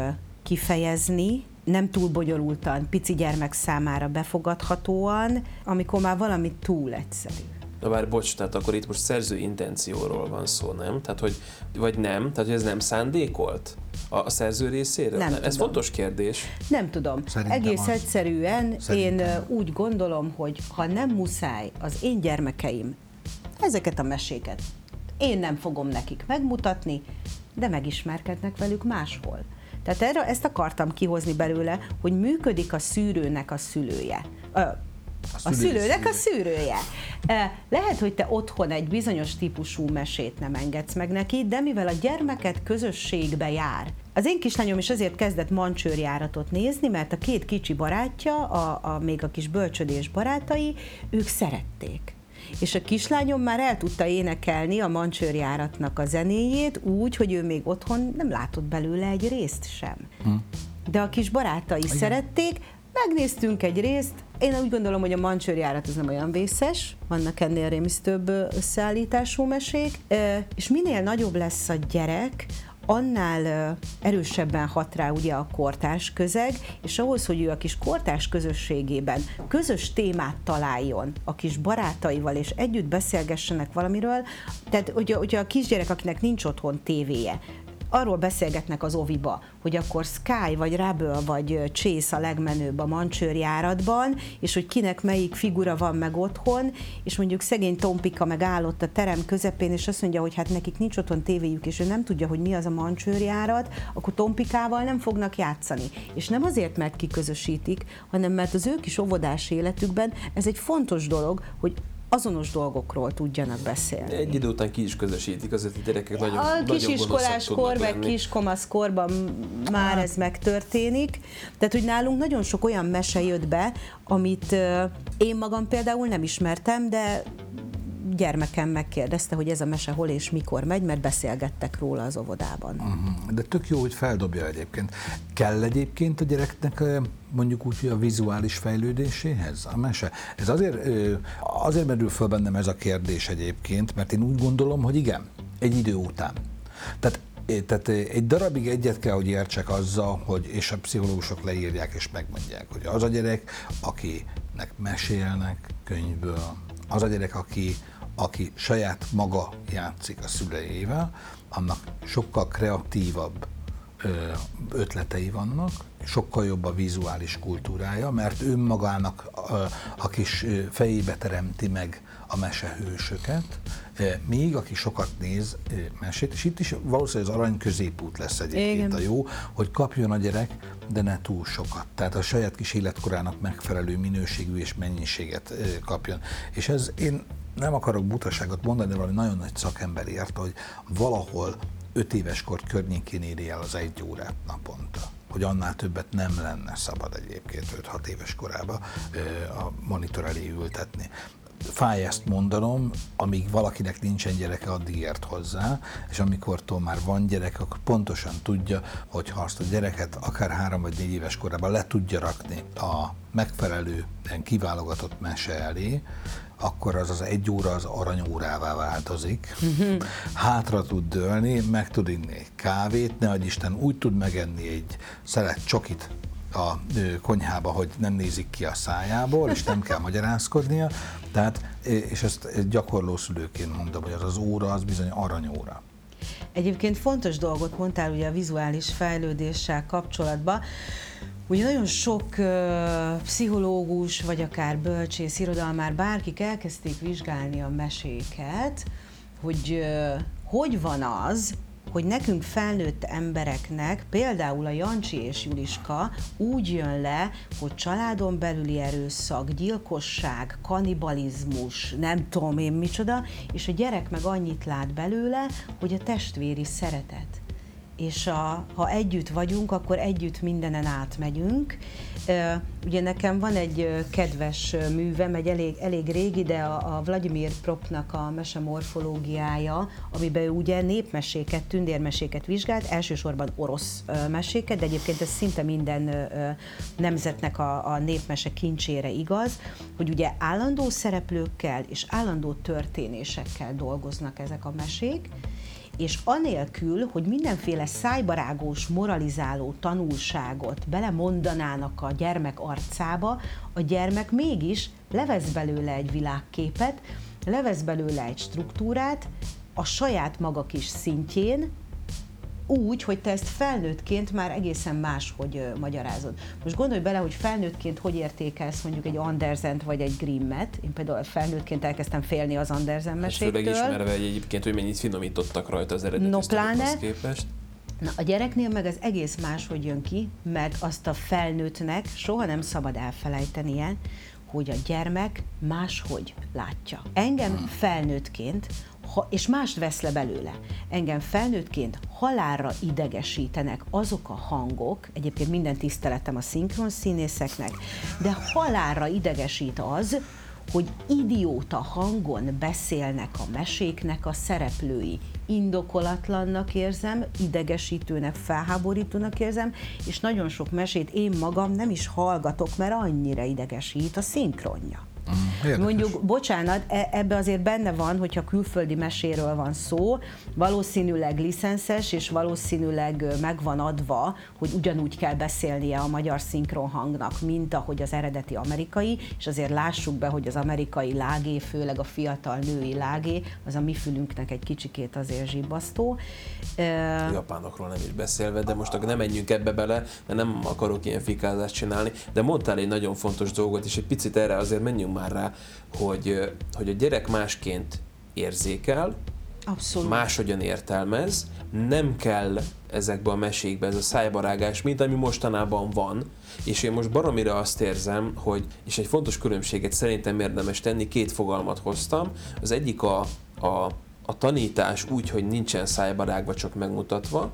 kifejezni, nem túl bonyolultan, pici gyermek számára befogadhatóan, amikor már valami túl egyszerű. Na bár bocs, tehát akkor itt most szerző intencióról van szó, nem? Tehát, hogy, vagy nem? Tehát, hogy ez nem szándékolt? A, a szerző részéről? Nem Ez tudom. fontos kérdés. Nem tudom. Szerintem Egész az. egyszerűen Szerintem. én úgy gondolom, hogy ha nem muszáj az én gyermekeim ezeket a meséket, én nem fogom nekik megmutatni, de megismerkednek velük máshol. Tehát erre, ezt akartam kihozni belőle, hogy működik a szűrőnek a szülője. A szülő szülőnek a szűrője. Lehet, hogy te otthon egy bizonyos típusú mesét nem engedsz meg neki, de mivel a gyermeket közösségbe jár, az én kislányom is azért kezdett mancsőrjáratot nézni, mert a két kicsi barátja, a, a, még a kis bölcsödés barátai, ők szerették. És a kislányom már el tudta énekelni a mancsőrjáratnak a zenéjét úgy, hogy ő még otthon nem látott belőle egy részt sem. Hm. De a kis barátai Igen. szerették, megnéztünk egy részt, én úgy gondolom, hogy a mancsőrjárat az nem olyan vészes, vannak ennél rémisztőbb összeállítású mesék, és minél nagyobb lesz a gyerek, annál erősebben hat rá ugye a kortárs közeg, és ahhoz, hogy ő a kis kortárs közösségében közös témát találjon a kis barátaival, és együtt beszélgessenek valamiről, tehát hogyha, hogyha a kisgyerek, akinek nincs otthon tévéje, arról beszélgetnek az oviba, hogy akkor Sky vagy Rebel vagy Chase a legmenőbb a mancsőrjáratban, és hogy kinek melyik figura van meg otthon, és mondjuk szegény Tompika meg állott a terem közepén, és azt mondja, hogy hát nekik nincs otthon tévéjük, és ő nem tudja, hogy mi az a mancsőrjárat, akkor Tompikával nem fognak játszani. És nem azért, mert kiközösítik, hanem mert az ők is óvodás életükben ez egy fontos dolog, hogy azonos dolgokról tudjanak beszélni. Egy idő után ki is közösítik, azért a gyerekek nagyon A kisiskolás kor, meg kiskomasz korban már ez megtörténik. Tehát, hogy nálunk nagyon sok olyan mese jött be, amit én magam például nem ismertem, de gyermekem megkérdezte, hogy ez a mese hol és mikor megy, mert beszélgettek róla az óvodában. Uh-huh. De tök jó, hogy feldobja egyébként. Kell egyébként a gyereknek mondjuk úgy, hogy a vizuális fejlődéséhez a mese? Ez azért, azért merül föl bennem ez a kérdés egyébként, mert én úgy gondolom, hogy igen, egy idő után. Tehát tehát egy darabig egyet kell, hogy értsek azzal, hogy, és a pszichológusok leírják és megmondják, hogy az a gyerek, akinek mesélnek könyvből, az a gyerek, aki, aki saját maga játszik a szüleivel, annak sokkal kreatívabb ötletei vannak, sokkal jobb a vizuális kultúrája, mert önmagának a kis fejébe teremti meg a mesehősöket, míg aki sokat néz mesét, és itt is valószínűleg az arany középút lesz egyébként Igen. a jó, hogy kapjon a gyerek, de ne túl sokat. Tehát a saját kis életkorának megfelelő minőségű és mennyiséget kapjon. És ez én nem akarok butaságot mondani, de valami nagyon nagy szakember ért, hogy valahol öt éves kor környékén éri el az egy órát naponta. Hogy annál többet nem lenne szabad egyébként 5-6 éves korában a monitor elé ültetni. Fáj ezt mondanom, amíg valakinek nincsen gyereke, addig ért hozzá, és amikor már van gyerek, akkor pontosan tudja, hogy ha azt a gyereket akár három vagy négy éves korában le tudja rakni a megfelelő, kiválogatott mese elé, akkor az az egy óra az aranyórává változik, hátra tud dőlni, meg tud inni egy kávét, ne Isten úgy tud megenni egy szelet csokit a konyhába, hogy nem nézik ki a szájából, és nem kell magyarázkodnia. Tehát, és ezt gyakorló szülőként mondom, hogy az az óra, az bizony aranyóra. Egyébként fontos dolgot mondtál ugye a vizuális fejlődéssel kapcsolatban. Ugye nagyon sok pszichológus, vagy akár bölcsész, irodalmár, bárkik elkezdték vizsgálni a meséket, hogy uh, hogy van az, hogy nekünk felnőtt embereknek, például a Jancsi és Juliska úgy jön le, hogy családon belüli erőszak, gyilkosság, kanibalizmus, nem tudom én micsoda, és a gyerek meg annyit lát belőle, hogy a testvéri szeretet és a, ha együtt vagyunk, akkor együtt mindenen átmegyünk. Ugye nekem van egy kedves művem, egy elég, elég régi, de a, a Vladimir Propnak a mesemorfológiája, amiben ő ugye népmeséket, tündérmeséket vizsgált, elsősorban orosz meséket, de egyébként ez szinte minden nemzetnek a, a népmese kincsére igaz, hogy ugye állandó szereplőkkel és állandó történésekkel dolgoznak ezek a mesék, és anélkül, hogy mindenféle szájbarágós, moralizáló tanulságot belemondanának a gyermek arcába, a gyermek mégis levesz belőle egy világképet, levesz belőle egy struktúrát, a saját maga kis szintjén, úgy, hogy te ezt felnőttként már egészen máshogy uh, magyarázod. Most gondolj bele, hogy felnőttként hogy értékelsz mondjuk egy Andersent vagy egy Grimmet. Én például felnőttként elkezdtem félni az Andersen meséktől. Hát főleg ismerve egyébként, hogy mennyit finomítottak rajta az eredeti no, pláne, képest. Na, a gyereknél meg az egész máshogy jön ki, mert azt a felnőttnek soha nem szabad elfelejtenie, hogy a gyermek máshogy látja. Engem felnőttként ha, és mást vesz le belőle. Engem felnőttként halálra idegesítenek azok a hangok, egyébként minden tiszteletem a szinkron színészeknek, de halálra idegesít az, hogy idióta hangon beszélnek a meséknek a szereplői. Indokolatlannak érzem, idegesítőnek, felháborítónak érzem, és nagyon sok mesét én magam nem is hallgatok, mert annyira idegesít a szinkronja. Érdekes. Mondjuk, bocsánat, e- ebbe azért benne van, hogyha külföldi meséről van szó, valószínűleg licenszes, és valószínűleg ö, meg van adva, hogy ugyanúgy kell beszélnie a magyar szinkronhangnak, mint ahogy az eredeti amerikai, és azért lássuk be, hogy az amerikai lágé, főleg a fiatal női lágé, az a mi fülünknek egy kicsikét azért zsibbasztó. Japánokról nem is beszélve, de most akkor nem menjünk ebbe bele, mert nem akarok ilyen fikázást csinálni, de mondtál egy nagyon fontos dolgot, és egy picit erre azért menjünk már rá, hogy, hogy a gyerek másként érzékel, Abszolút. máshogyan értelmez, nem kell ezekbe a mesékbe ez a szájbarágás, mint ami mostanában van, és én most baromira azt érzem, hogy, és egy fontos különbséget szerintem érdemes tenni, két fogalmat hoztam, az egyik a, a, a tanítás úgy, hogy nincsen szájbarágva, csak megmutatva,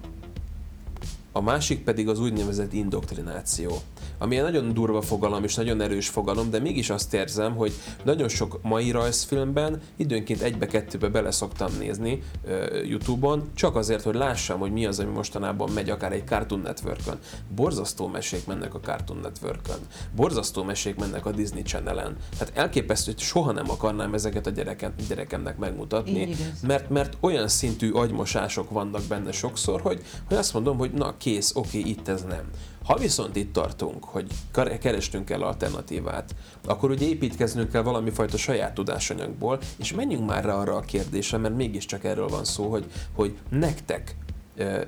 a másik pedig az úgynevezett indoktrináció, ami egy nagyon durva fogalom és nagyon erős fogalom, de mégis azt érzem, hogy nagyon sok mai rajzfilmben időnként egybe-kettőbe bele szoktam nézni uh, YouTube-on, csak azért, hogy lássam, hogy mi az, ami mostanában megy akár egy Cartoon Network-ön. Borzasztó mesék mennek a Cartoon Network-ön. Borzasztó mesék mennek a Disney Channel-en. Tehát elképesztő, hogy soha nem akarnám ezeket a gyereken, gyerekemnek megmutatni, mert, mert olyan szintű agymosások vannak benne sokszor, hogy, hogy azt mondom, hogy na kész, oké, itt ez nem. Ha viszont itt tartunk, hogy kerestünk el alternatívát, akkor ugye építkeznünk kell valami fajta saját tudásanyagból, és menjünk már rá arra a kérdésre, mert mégiscsak erről van szó, hogy, hogy nektek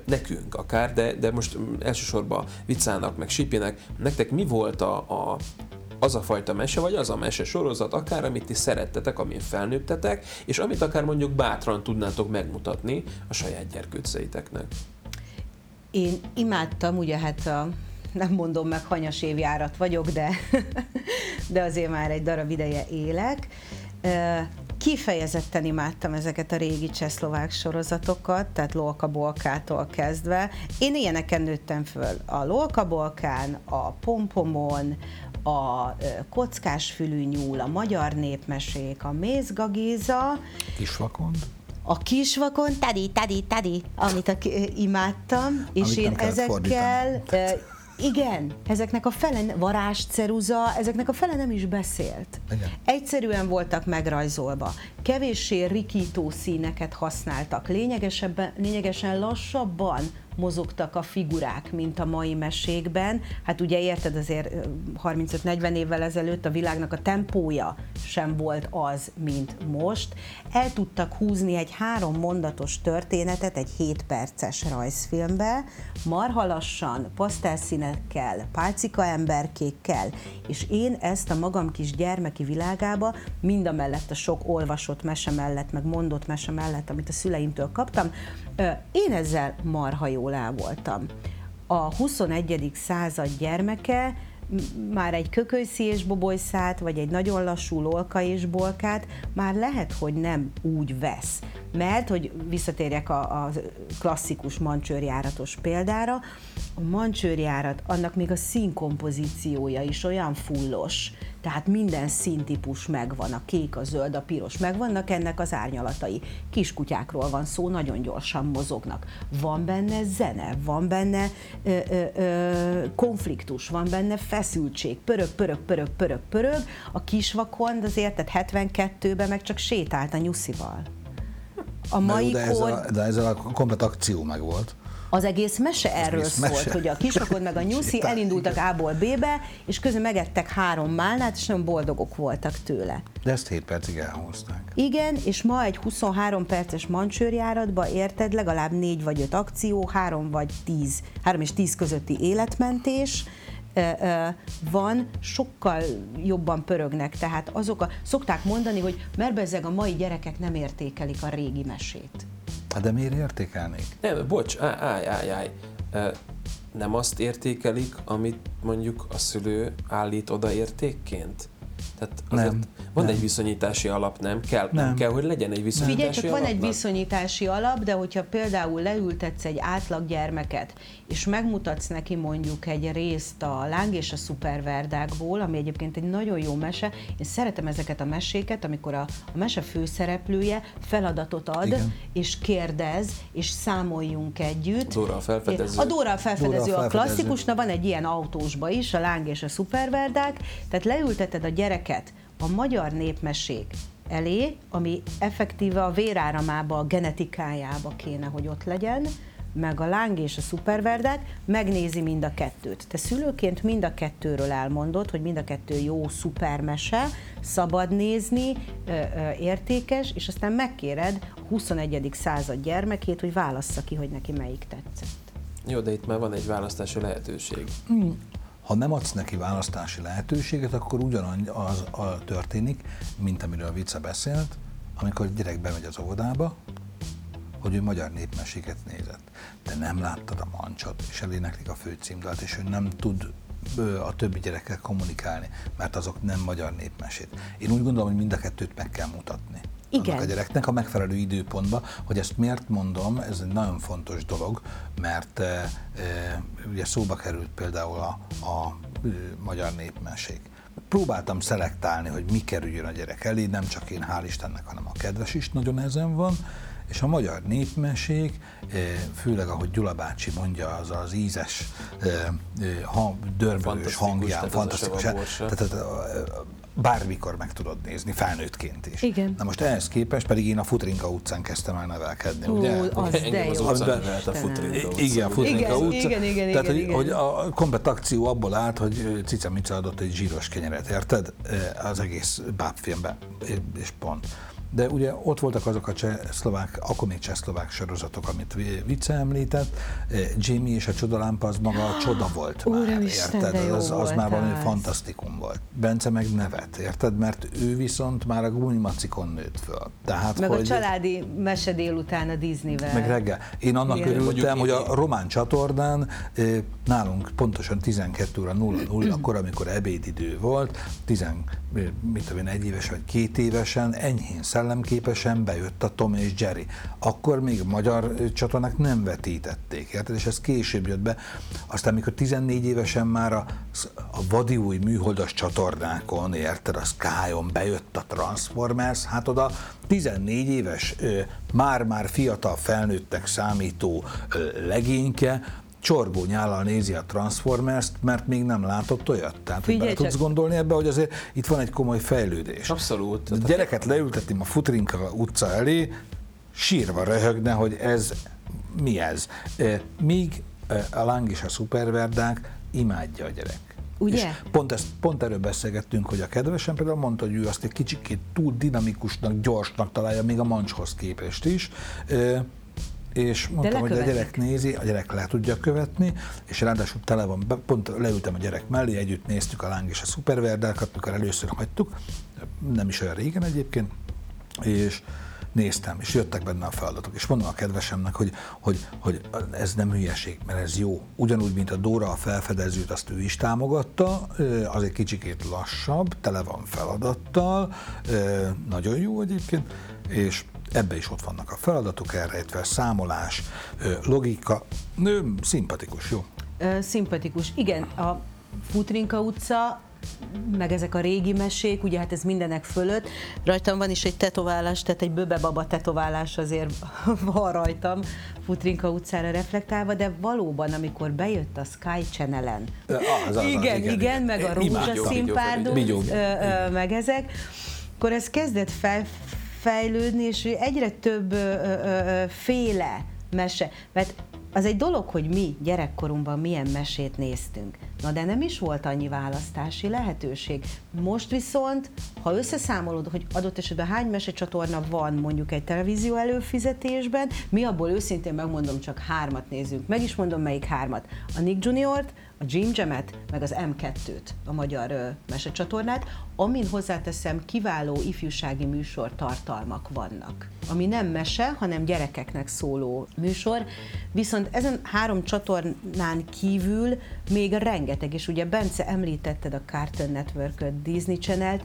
nekünk akár, de, de most elsősorban vicának, meg sipének, nektek mi volt a, a, az a fajta mese, vagy az a mese sorozat, akár amit ti szerettetek, amin felnőttetek, és amit akár mondjuk bátran tudnátok megmutatni a saját gyerkőceiteknek. Én imádtam, ugye hát a, nem mondom meg, hanyas évjárat vagyok, de, *laughs* de azért már egy darab ideje élek. Kifejezetten imádtam ezeket a régi csehszlovák sorozatokat, tehát Lolka Bolkától kezdve. Én ilyeneken nőttem föl. A Lolka Bolkán, a Pompomon, a kockás fülű nyúl, a magyar népmesék, a Mézga Kisvakond? A kisvakon, tadi, tadi, tadi, amit a, imádtam, és Amit én ezekkel, fordítani. igen, ezeknek a fele, varázsceruza, ezeknek a fele nem is beszélt. Igen. Egyszerűen voltak megrajzolva. Kevéssé rikító színeket használtak, lényegesebben, lényegesen lassabban mozogtak a figurák, mint a mai mesékben. Hát ugye érted, azért ö, 35-40 évvel ezelőtt a világnak a tempója sem volt az, mint most. El tudtak húzni egy három mondatos történetet egy 7 perces rajzfilmbe, marha lassan, pasztelszínekkel, pálcika emberkékkel, és én ezt a magam kis gyermeki világába, mind a mellett a sok olvasott mese mellett, meg mondott mese mellett, amit a szüleimtől kaptam, én ezzel marha jól el voltam. A 21. század gyermeke már egy kökölyszi és bobolyszát, vagy egy nagyon lassú lolka és bolkát már lehet, hogy nem úgy vesz. Mert, hogy visszatérjek a, a klasszikus mancsőrjáratos példára, a mancsőrjárat, annak még a színkompozíciója is olyan fullos, tehát minden színtípus megvan, a kék, a zöld, a piros, megvannak ennek az árnyalatai. Kiskutyákról van szó, nagyon gyorsan mozognak. Van benne zene, van benne ö, ö, ö, konfliktus, van benne feszültség, pörög, pörög, pörög, pörög, pörög. A kisvakond azért, tehát 72-ben meg csak sétált a nyuszival. A mai de, kor... ezzel, de ezzel a komplet akció meg volt. Az egész mese erről egész szólt, mese. hogy a kisakod meg a *laughs* nyuszi elindultak A-ból B-be, és közben megettek három málnát, és nagyon boldogok voltak tőle. De ezt 7 percig elhozták. Igen, és ma egy 23 perces mancsőrjáratba érted legalább négy vagy öt akció, három vagy tíz, három és tíz közötti életmentés, van, sokkal jobban pörögnek, tehát azok a, szokták mondani, hogy mert bezzeg a mai gyerekek nem értékelik a régi mesét. Hát de miért értékelnék? Nem, bocs, állj, állj, állj, Nem azt értékelik, amit mondjuk a szülő állít oda értékként? Tehát azért Nem, van nem. egy viszonyítási alap, nem? Kell, nem. Nem. kell, hogy legyen egy viszonyítási Figyelj, csak van egy viszonyítási alap, de hogyha például leültetsz egy átlag gyermeket, és megmutatsz neki mondjuk egy részt a Láng és a Szuperverdákból, ami egyébként egy nagyon jó mese, én szeretem ezeket a meséket, amikor a, a mese főszereplője feladatot ad, Igen. és kérdez, és számoljunk együtt. Dóra a felfedező. A Dóra a felfedező Dóra a a klasszikus, na van egy ilyen autósba is, a Láng és a Szuperverdák, tehát leülteted a gyereket a magyar népmesék elé, ami effektíve a véráramába, a genetikájába kéne, hogy ott legyen, meg a láng és a szuperverdák, megnézi mind a kettőt. Te szülőként mind a kettőről elmondod, hogy mind a kettő jó szupermese, szabad nézni, értékes, és aztán megkéred a 21. század gyermekét, hogy válassza ki, hogy neki melyik tetszett. Jó, de itt már van egy választási lehetőség. Ha nem adsz neki választási lehetőséget, akkor ugyanaz az, az történik, mint amiről a Vice beszélt, amikor a gyerek bemegy az óvodába, hogy ő magyar népmeséket nézett, de nem láttad a mancsot, és eléneklik a főcímdalt, és ő nem tud a többi gyerekkel kommunikálni, mert azok nem magyar népmesét. Én úgy gondolom, hogy mind a kettőt meg kell mutatni. Igen. A gyereknek a megfelelő időpontban, hogy ezt miért mondom, ez egy nagyon fontos dolog, mert e, e, ugye szóba került például a, a e, magyar népmesék. Próbáltam szelektálni, hogy mi kerüljön a gyerek elé, nem csak én, hál' Istennek, hanem a kedves is nagyon ezen van, és a magyar népmesék, eh, főleg ahogy Gyula bácsi mondja, az az ízes, eh, eh, dörmölős hangján, fantasztikus. Tehát, bármikor meg tudod nézni, felnőttként is. Igen. Na most ehhez képest pedig én a Futrinka utcán kezdtem el nevelkedni, Hú, ugye? Az de az utcán a Futrinka utca. Igen, a Futrinka igen, utca. Igen, igen, Tehát, igen, hogy, igen. hogy a komplet akció abból állt, hogy Cica Mica adott egy zsíros kenyeret, érted? Az egész bábfilmben, és pont. De ugye ott voltak azok a cseh-szlovák, akkor még cseh-szlovák sorozatok, amit Vice említett. Jamie és a csodalámpa az maga a csoda volt Úr, már, Isten, érted? az, az már valami az. fantasztikum volt. Bence meg nevet, érted? Mert ő viszont már a gumimacikon nőtt föl. Tehát, Meg hogy... a családi mese délután a Disneyvel. Meg reggel. Én annak Igen. örültem, hogy a román csatornán eh, nálunk pontosan 12 óra 0 0 *clears throat* akkor, amikor ebédidő volt, 10, eh, mit tudom én, egy éves vagy két évesen, enyhén szellemképesen bejött a Tom és Jerry. Akkor még magyar csatornák nem vetítették, érted? És ez később jött be. Aztán, mikor 14 évesen már a, a vadi új műholdas csatornákon, érted, a Sky-on bejött a Transformers, hát oda 14 éves, már-már fiatal felnőttnek számító legényke, csorgó nyállal nézi a Transformers-t, mert még nem látott olyat. Tehát, hogy Figyelj bele tudsz gondolni ebbe, hogy azért itt van egy komoly fejlődés. Abszolút. A gyereket leültetném a Futrinka utca elé, sírva röhögne, hogy ez mi ez. Míg a láng és a szuperverdák imádja a gyerek. Ugye? És pont, ezt, pont erről beszélgettünk, hogy a kedvesem például mondta, hogy ő azt egy kicsikét túl dinamikusnak, gyorsnak találja, még a mancshoz képest is. És mondtam, hogy a gyerek nézi, a gyerek le tudja követni, és ráadásul tele van, be- pont leültem a gyerek mellé, együtt néztük a láng és a szuperverdákat, mikor először hagytuk, nem is olyan régen egyébként, és néztem, és jöttek benne a feladatok, és mondom a kedvesemnek, hogy, hogy, hogy ez nem hülyeség, mert ez jó. Ugyanúgy, mint a Dóra a felfedezőt, azt ő is támogatta, az egy kicsikét lassabb, tele van feladattal, nagyon jó egyébként, és ebbe is ott vannak a feladatok elrejtve, számolás, logika, nő, szimpatikus, jó. Szimpatikus. Igen, a Futrinka utca, meg ezek a régi mesék, ugye hát ez mindenek fölött. Rajtam van is egy tetoválás, tehát egy böbebaba tetoválás azért *laughs* van rajtam, Futrinka utcára reflektálva, de valóban, amikor bejött a Sky Channel-en, Az, az, az, igen, igen, igen, igen, meg a rózsaszín meg ezek, akkor ez kezdett felfejlődni, és egyre több ö, ö, féle mese, mert az egy dolog, hogy mi gyerekkorunkban milyen mesét néztünk. Na de nem is volt annyi választási lehetőség. Most viszont, ha összeszámolod, hogy adott esetben hány mesecsatorna van mondjuk egy televízió előfizetésben, mi abból őszintén megmondom, csak hármat nézünk. Meg is mondom, melyik hármat. A Nick Juniort, a Jim Jam-et, meg az M2-t, a magyar ö, mesecsatornát, amin hozzáteszem kiváló ifjúsági műsor tartalmak vannak. Ami nem mese, hanem gyerekeknek szóló műsor, viszont ezen három csatornán kívül még rengeteg, és ugye Bence említetted a Cartoon Network-öt, Disney Channel-t,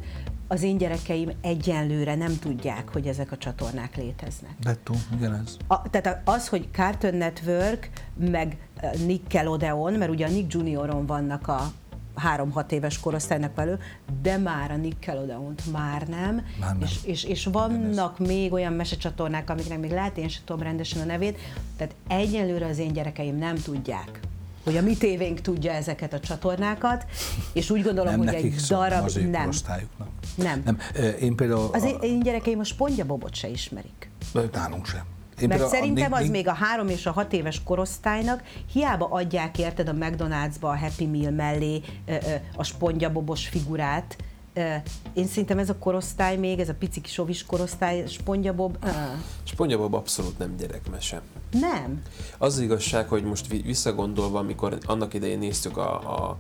az én gyerekeim egyenlőre nem tudják, hogy ezek a csatornák léteznek. Bettó, ugyanez. A, tehát az, hogy Cartoon Network, meg Nickelodeon, mert ugye a Nick Junioron vannak a három-hat éves korosztálynak belül, de már a Nickelodeon-t már nem, Már nem. És, és, és vannak még olyan mesecsatornák, amiknek még lehet, én sem tudom rendesen a nevét, tehát egyelőre az én gyerekeim nem tudják, hogy a mi tévénk tudja ezeket a csatornákat, és úgy gondolom, nem hogy egy darab az nem. Nem. nem. Én például... Az a- én, gyerekeim a spongyabobot se ismerik. Nálunk sem. Mert Én a szerintem Nick- az még a három és a hat éves korosztálynak hiába adják érted a McDonald'sba a Happy Meal mellé a spongyabobos figurát. Én szerintem ez a korosztály még, ez a pici kis sovis korosztály, spongyabob, ö, Sponyabob abszolút nem gyerekmese. nem. Az, az igazság, hogy most vi- visszagondolva, amikor annak idején néztük a, a,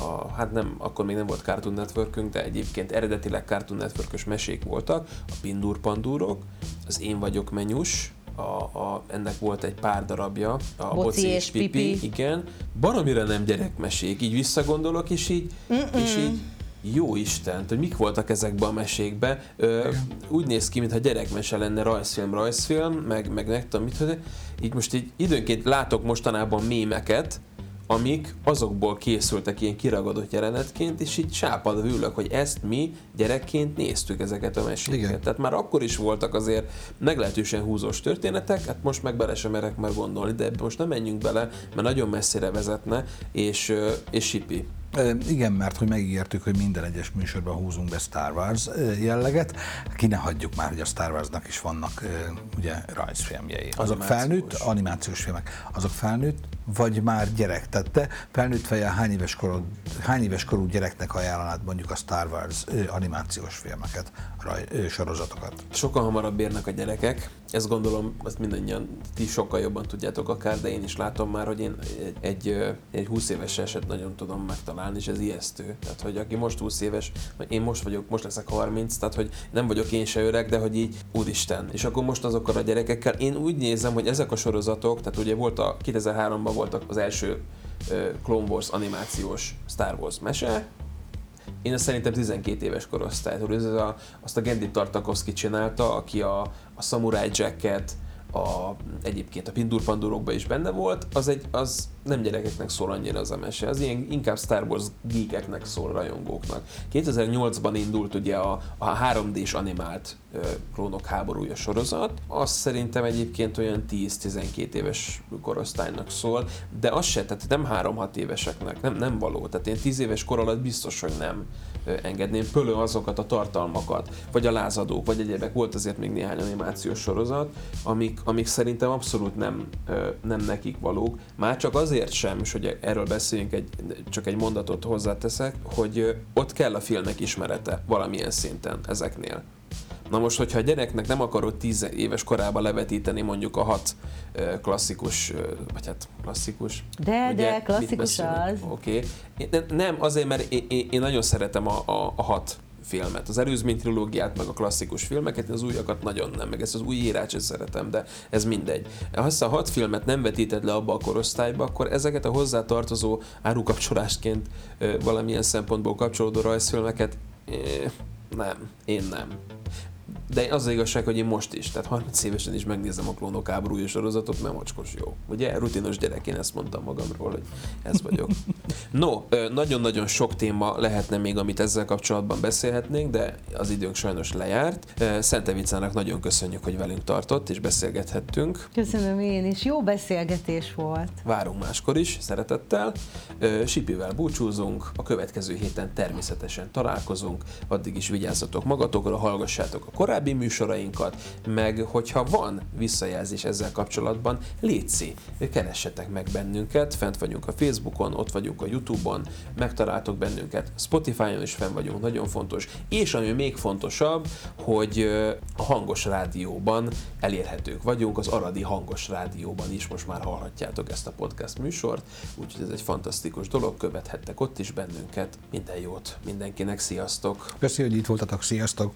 a, hát nem, akkor még nem volt Cartoon Networkünk, de egyébként eredetileg Cartoon network mesék voltak, a Pindur Pandúrok, az Én vagyok menyus, a, a, ennek volt egy pár darabja, a Boci és Pipi. igen, baromira nem gyerekmesék, így visszagondolok, és így, és így jó Isten, hogy mik voltak ezekben a mesékben. Ö, úgy néz ki, mintha gyerekmese lenne rajzfilm, rajzfilm, meg, meg nem tudom mit, hogy így most így időnként látok mostanában mémeket, amik azokból készültek ilyen kiragadott jelenetként, és így sápadva ülök, hogy ezt mi gyerekként néztük ezeket a meséket. Igen. Tehát már akkor is voltak azért meglehetősen húzós történetek, hát most meg bele sem merek már gondolni, de most nem menjünk bele, mert nagyon messzire vezetne, és, és sipi. Igen, mert hogy megígértük, hogy minden egyes műsorban húzunk be Star Wars jelleget. Ki ne hagyjuk már, hogy a Star Warsnak is vannak ugye rajzfilmjei. Azok Animációs. felnőtt, animációs filmek. Azok felnőtt, vagy már gyerek. Tehát te felnőtt fejjel hány éves, korod, hány éves korú gyereknek ajánlanád mondjuk a Star Wars animációs filmeket, raj, sorozatokat? Sokkal hamarabb érnek a gyerekek, ezt gondolom, azt mindannyian ti sokkal jobban tudjátok akár, de én is látom már, hogy én egy, egy, egy 20 éves eset nagyon tudom megtalálni, és ez ijesztő. Tehát, hogy aki most 20 éves, vagy én most vagyok, most leszek 30, tehát, hogy nem vagyok én se öreg, de hogy így, úristen. És akkor most azokkal a gyerekekkel, én úgy nézem, hogy ezek a sorozatok, tehát ugye volt a 2003-ban voltak az első Clone Wars animációs Star Wars mese, én azt szerintem 12 éves korosztály. Tudod, ez a, azt a Gendy Tartakovsky csinálta, aki a, a Samurai Jacket, a, egyébként a Pindur Pandurokban is benne volt, az, egy, az nem gyerekeknek szól annyira az a mese, az ilyen inkább Star Wars geekeknek szól, rajongóknak. 2008-ban indult ugye a, a 3D-s animált ö, Klónok háborúja sorozat, az szerintem egyébként olyan 10-12 éves korosztálynak szól, de az se, tehát nem 3-6 éveseknek, nem, nem való. Tehát én 10 éves kor alatt biztos, hogy nem engedném pölő azokat a tartalmakat, vagy a lázadók, vagy egyébek. Volt azért még néhány animációs sorozat, amik, amik szerintem abszolút nem, nem nekik valók. Már csak azért sem, és hogy erről beszéljünk, egy, csak egy mondatot hozzáteszek, hogy ott kell a filmek ismerete valamilyen szinten ezeknél. Na most, hogyha a gyereknek nem akarod 10 éves korában levetíteni mondjuk a hat klasszikus, vagy hát klasszikus. De, de, mit klasszikus az. Oké. Okay. Nem, azért, mert én, én, nagyon szeretem a, a, a hat filmet. Az előzmény trilógiát, meg a klasszikus filmeket, az újakat nagyon nem, meg ezt az új írást szeretem, de ez mindegy. Ha ezt a hat filmet nem vetíted le abba a korosztályba, akkor ezeket a hozzátartozó árukapcsolásként valamilyen szempontból kapcsolódó rajzfilmeket nem, én nem. De az az igazság, hogy én most is, tehát 30 évesen is megnézem a klónok háborúja sorozatot, mert mocskos jó. Ugye? Rutinos gyerek, én ezt mondtam magamról, hogy ez vagyok. *laughs* No, nagyon-nagyon sok téma lehetne még, amit ezzel kapcsolatban beszélhetnénk, de az időnk sajnos lejárt. Szentevicának nagyon köszönjük, hogy velünk tartott, és beszélgethettünk. Köszönöm én is, jó beszélgetés volt. Várunk máskor is, szeretettel. Sipivel búcsúzunk, a következő héten természetesen találkozunk, addig is vigyázzatok magatokra, hallgassátok a korábbi műsorainkat, meg hogyha van visszajelzés ezzel kapcsolatban, létszi, keressetek meg bennünket, fent vagyunk a Facebookon, ott vagyunk a Youtube-on, megtaláltok bennünket, Spotify-on is fenn vagyunk, nagyon fontos, és ami még fontosabb, hogy a hangos rádióban elérhetők vagyunk, az Aradi hangos rádióban is. Most már hallhatjátok ezt a podcast műsort, úgyhogy ez egy fantasztikus dolog, követhettek ott is bennünket, minden jót mindenkinek, sziasztok! Köszönjük, hogy itt voltatok, sziasztok!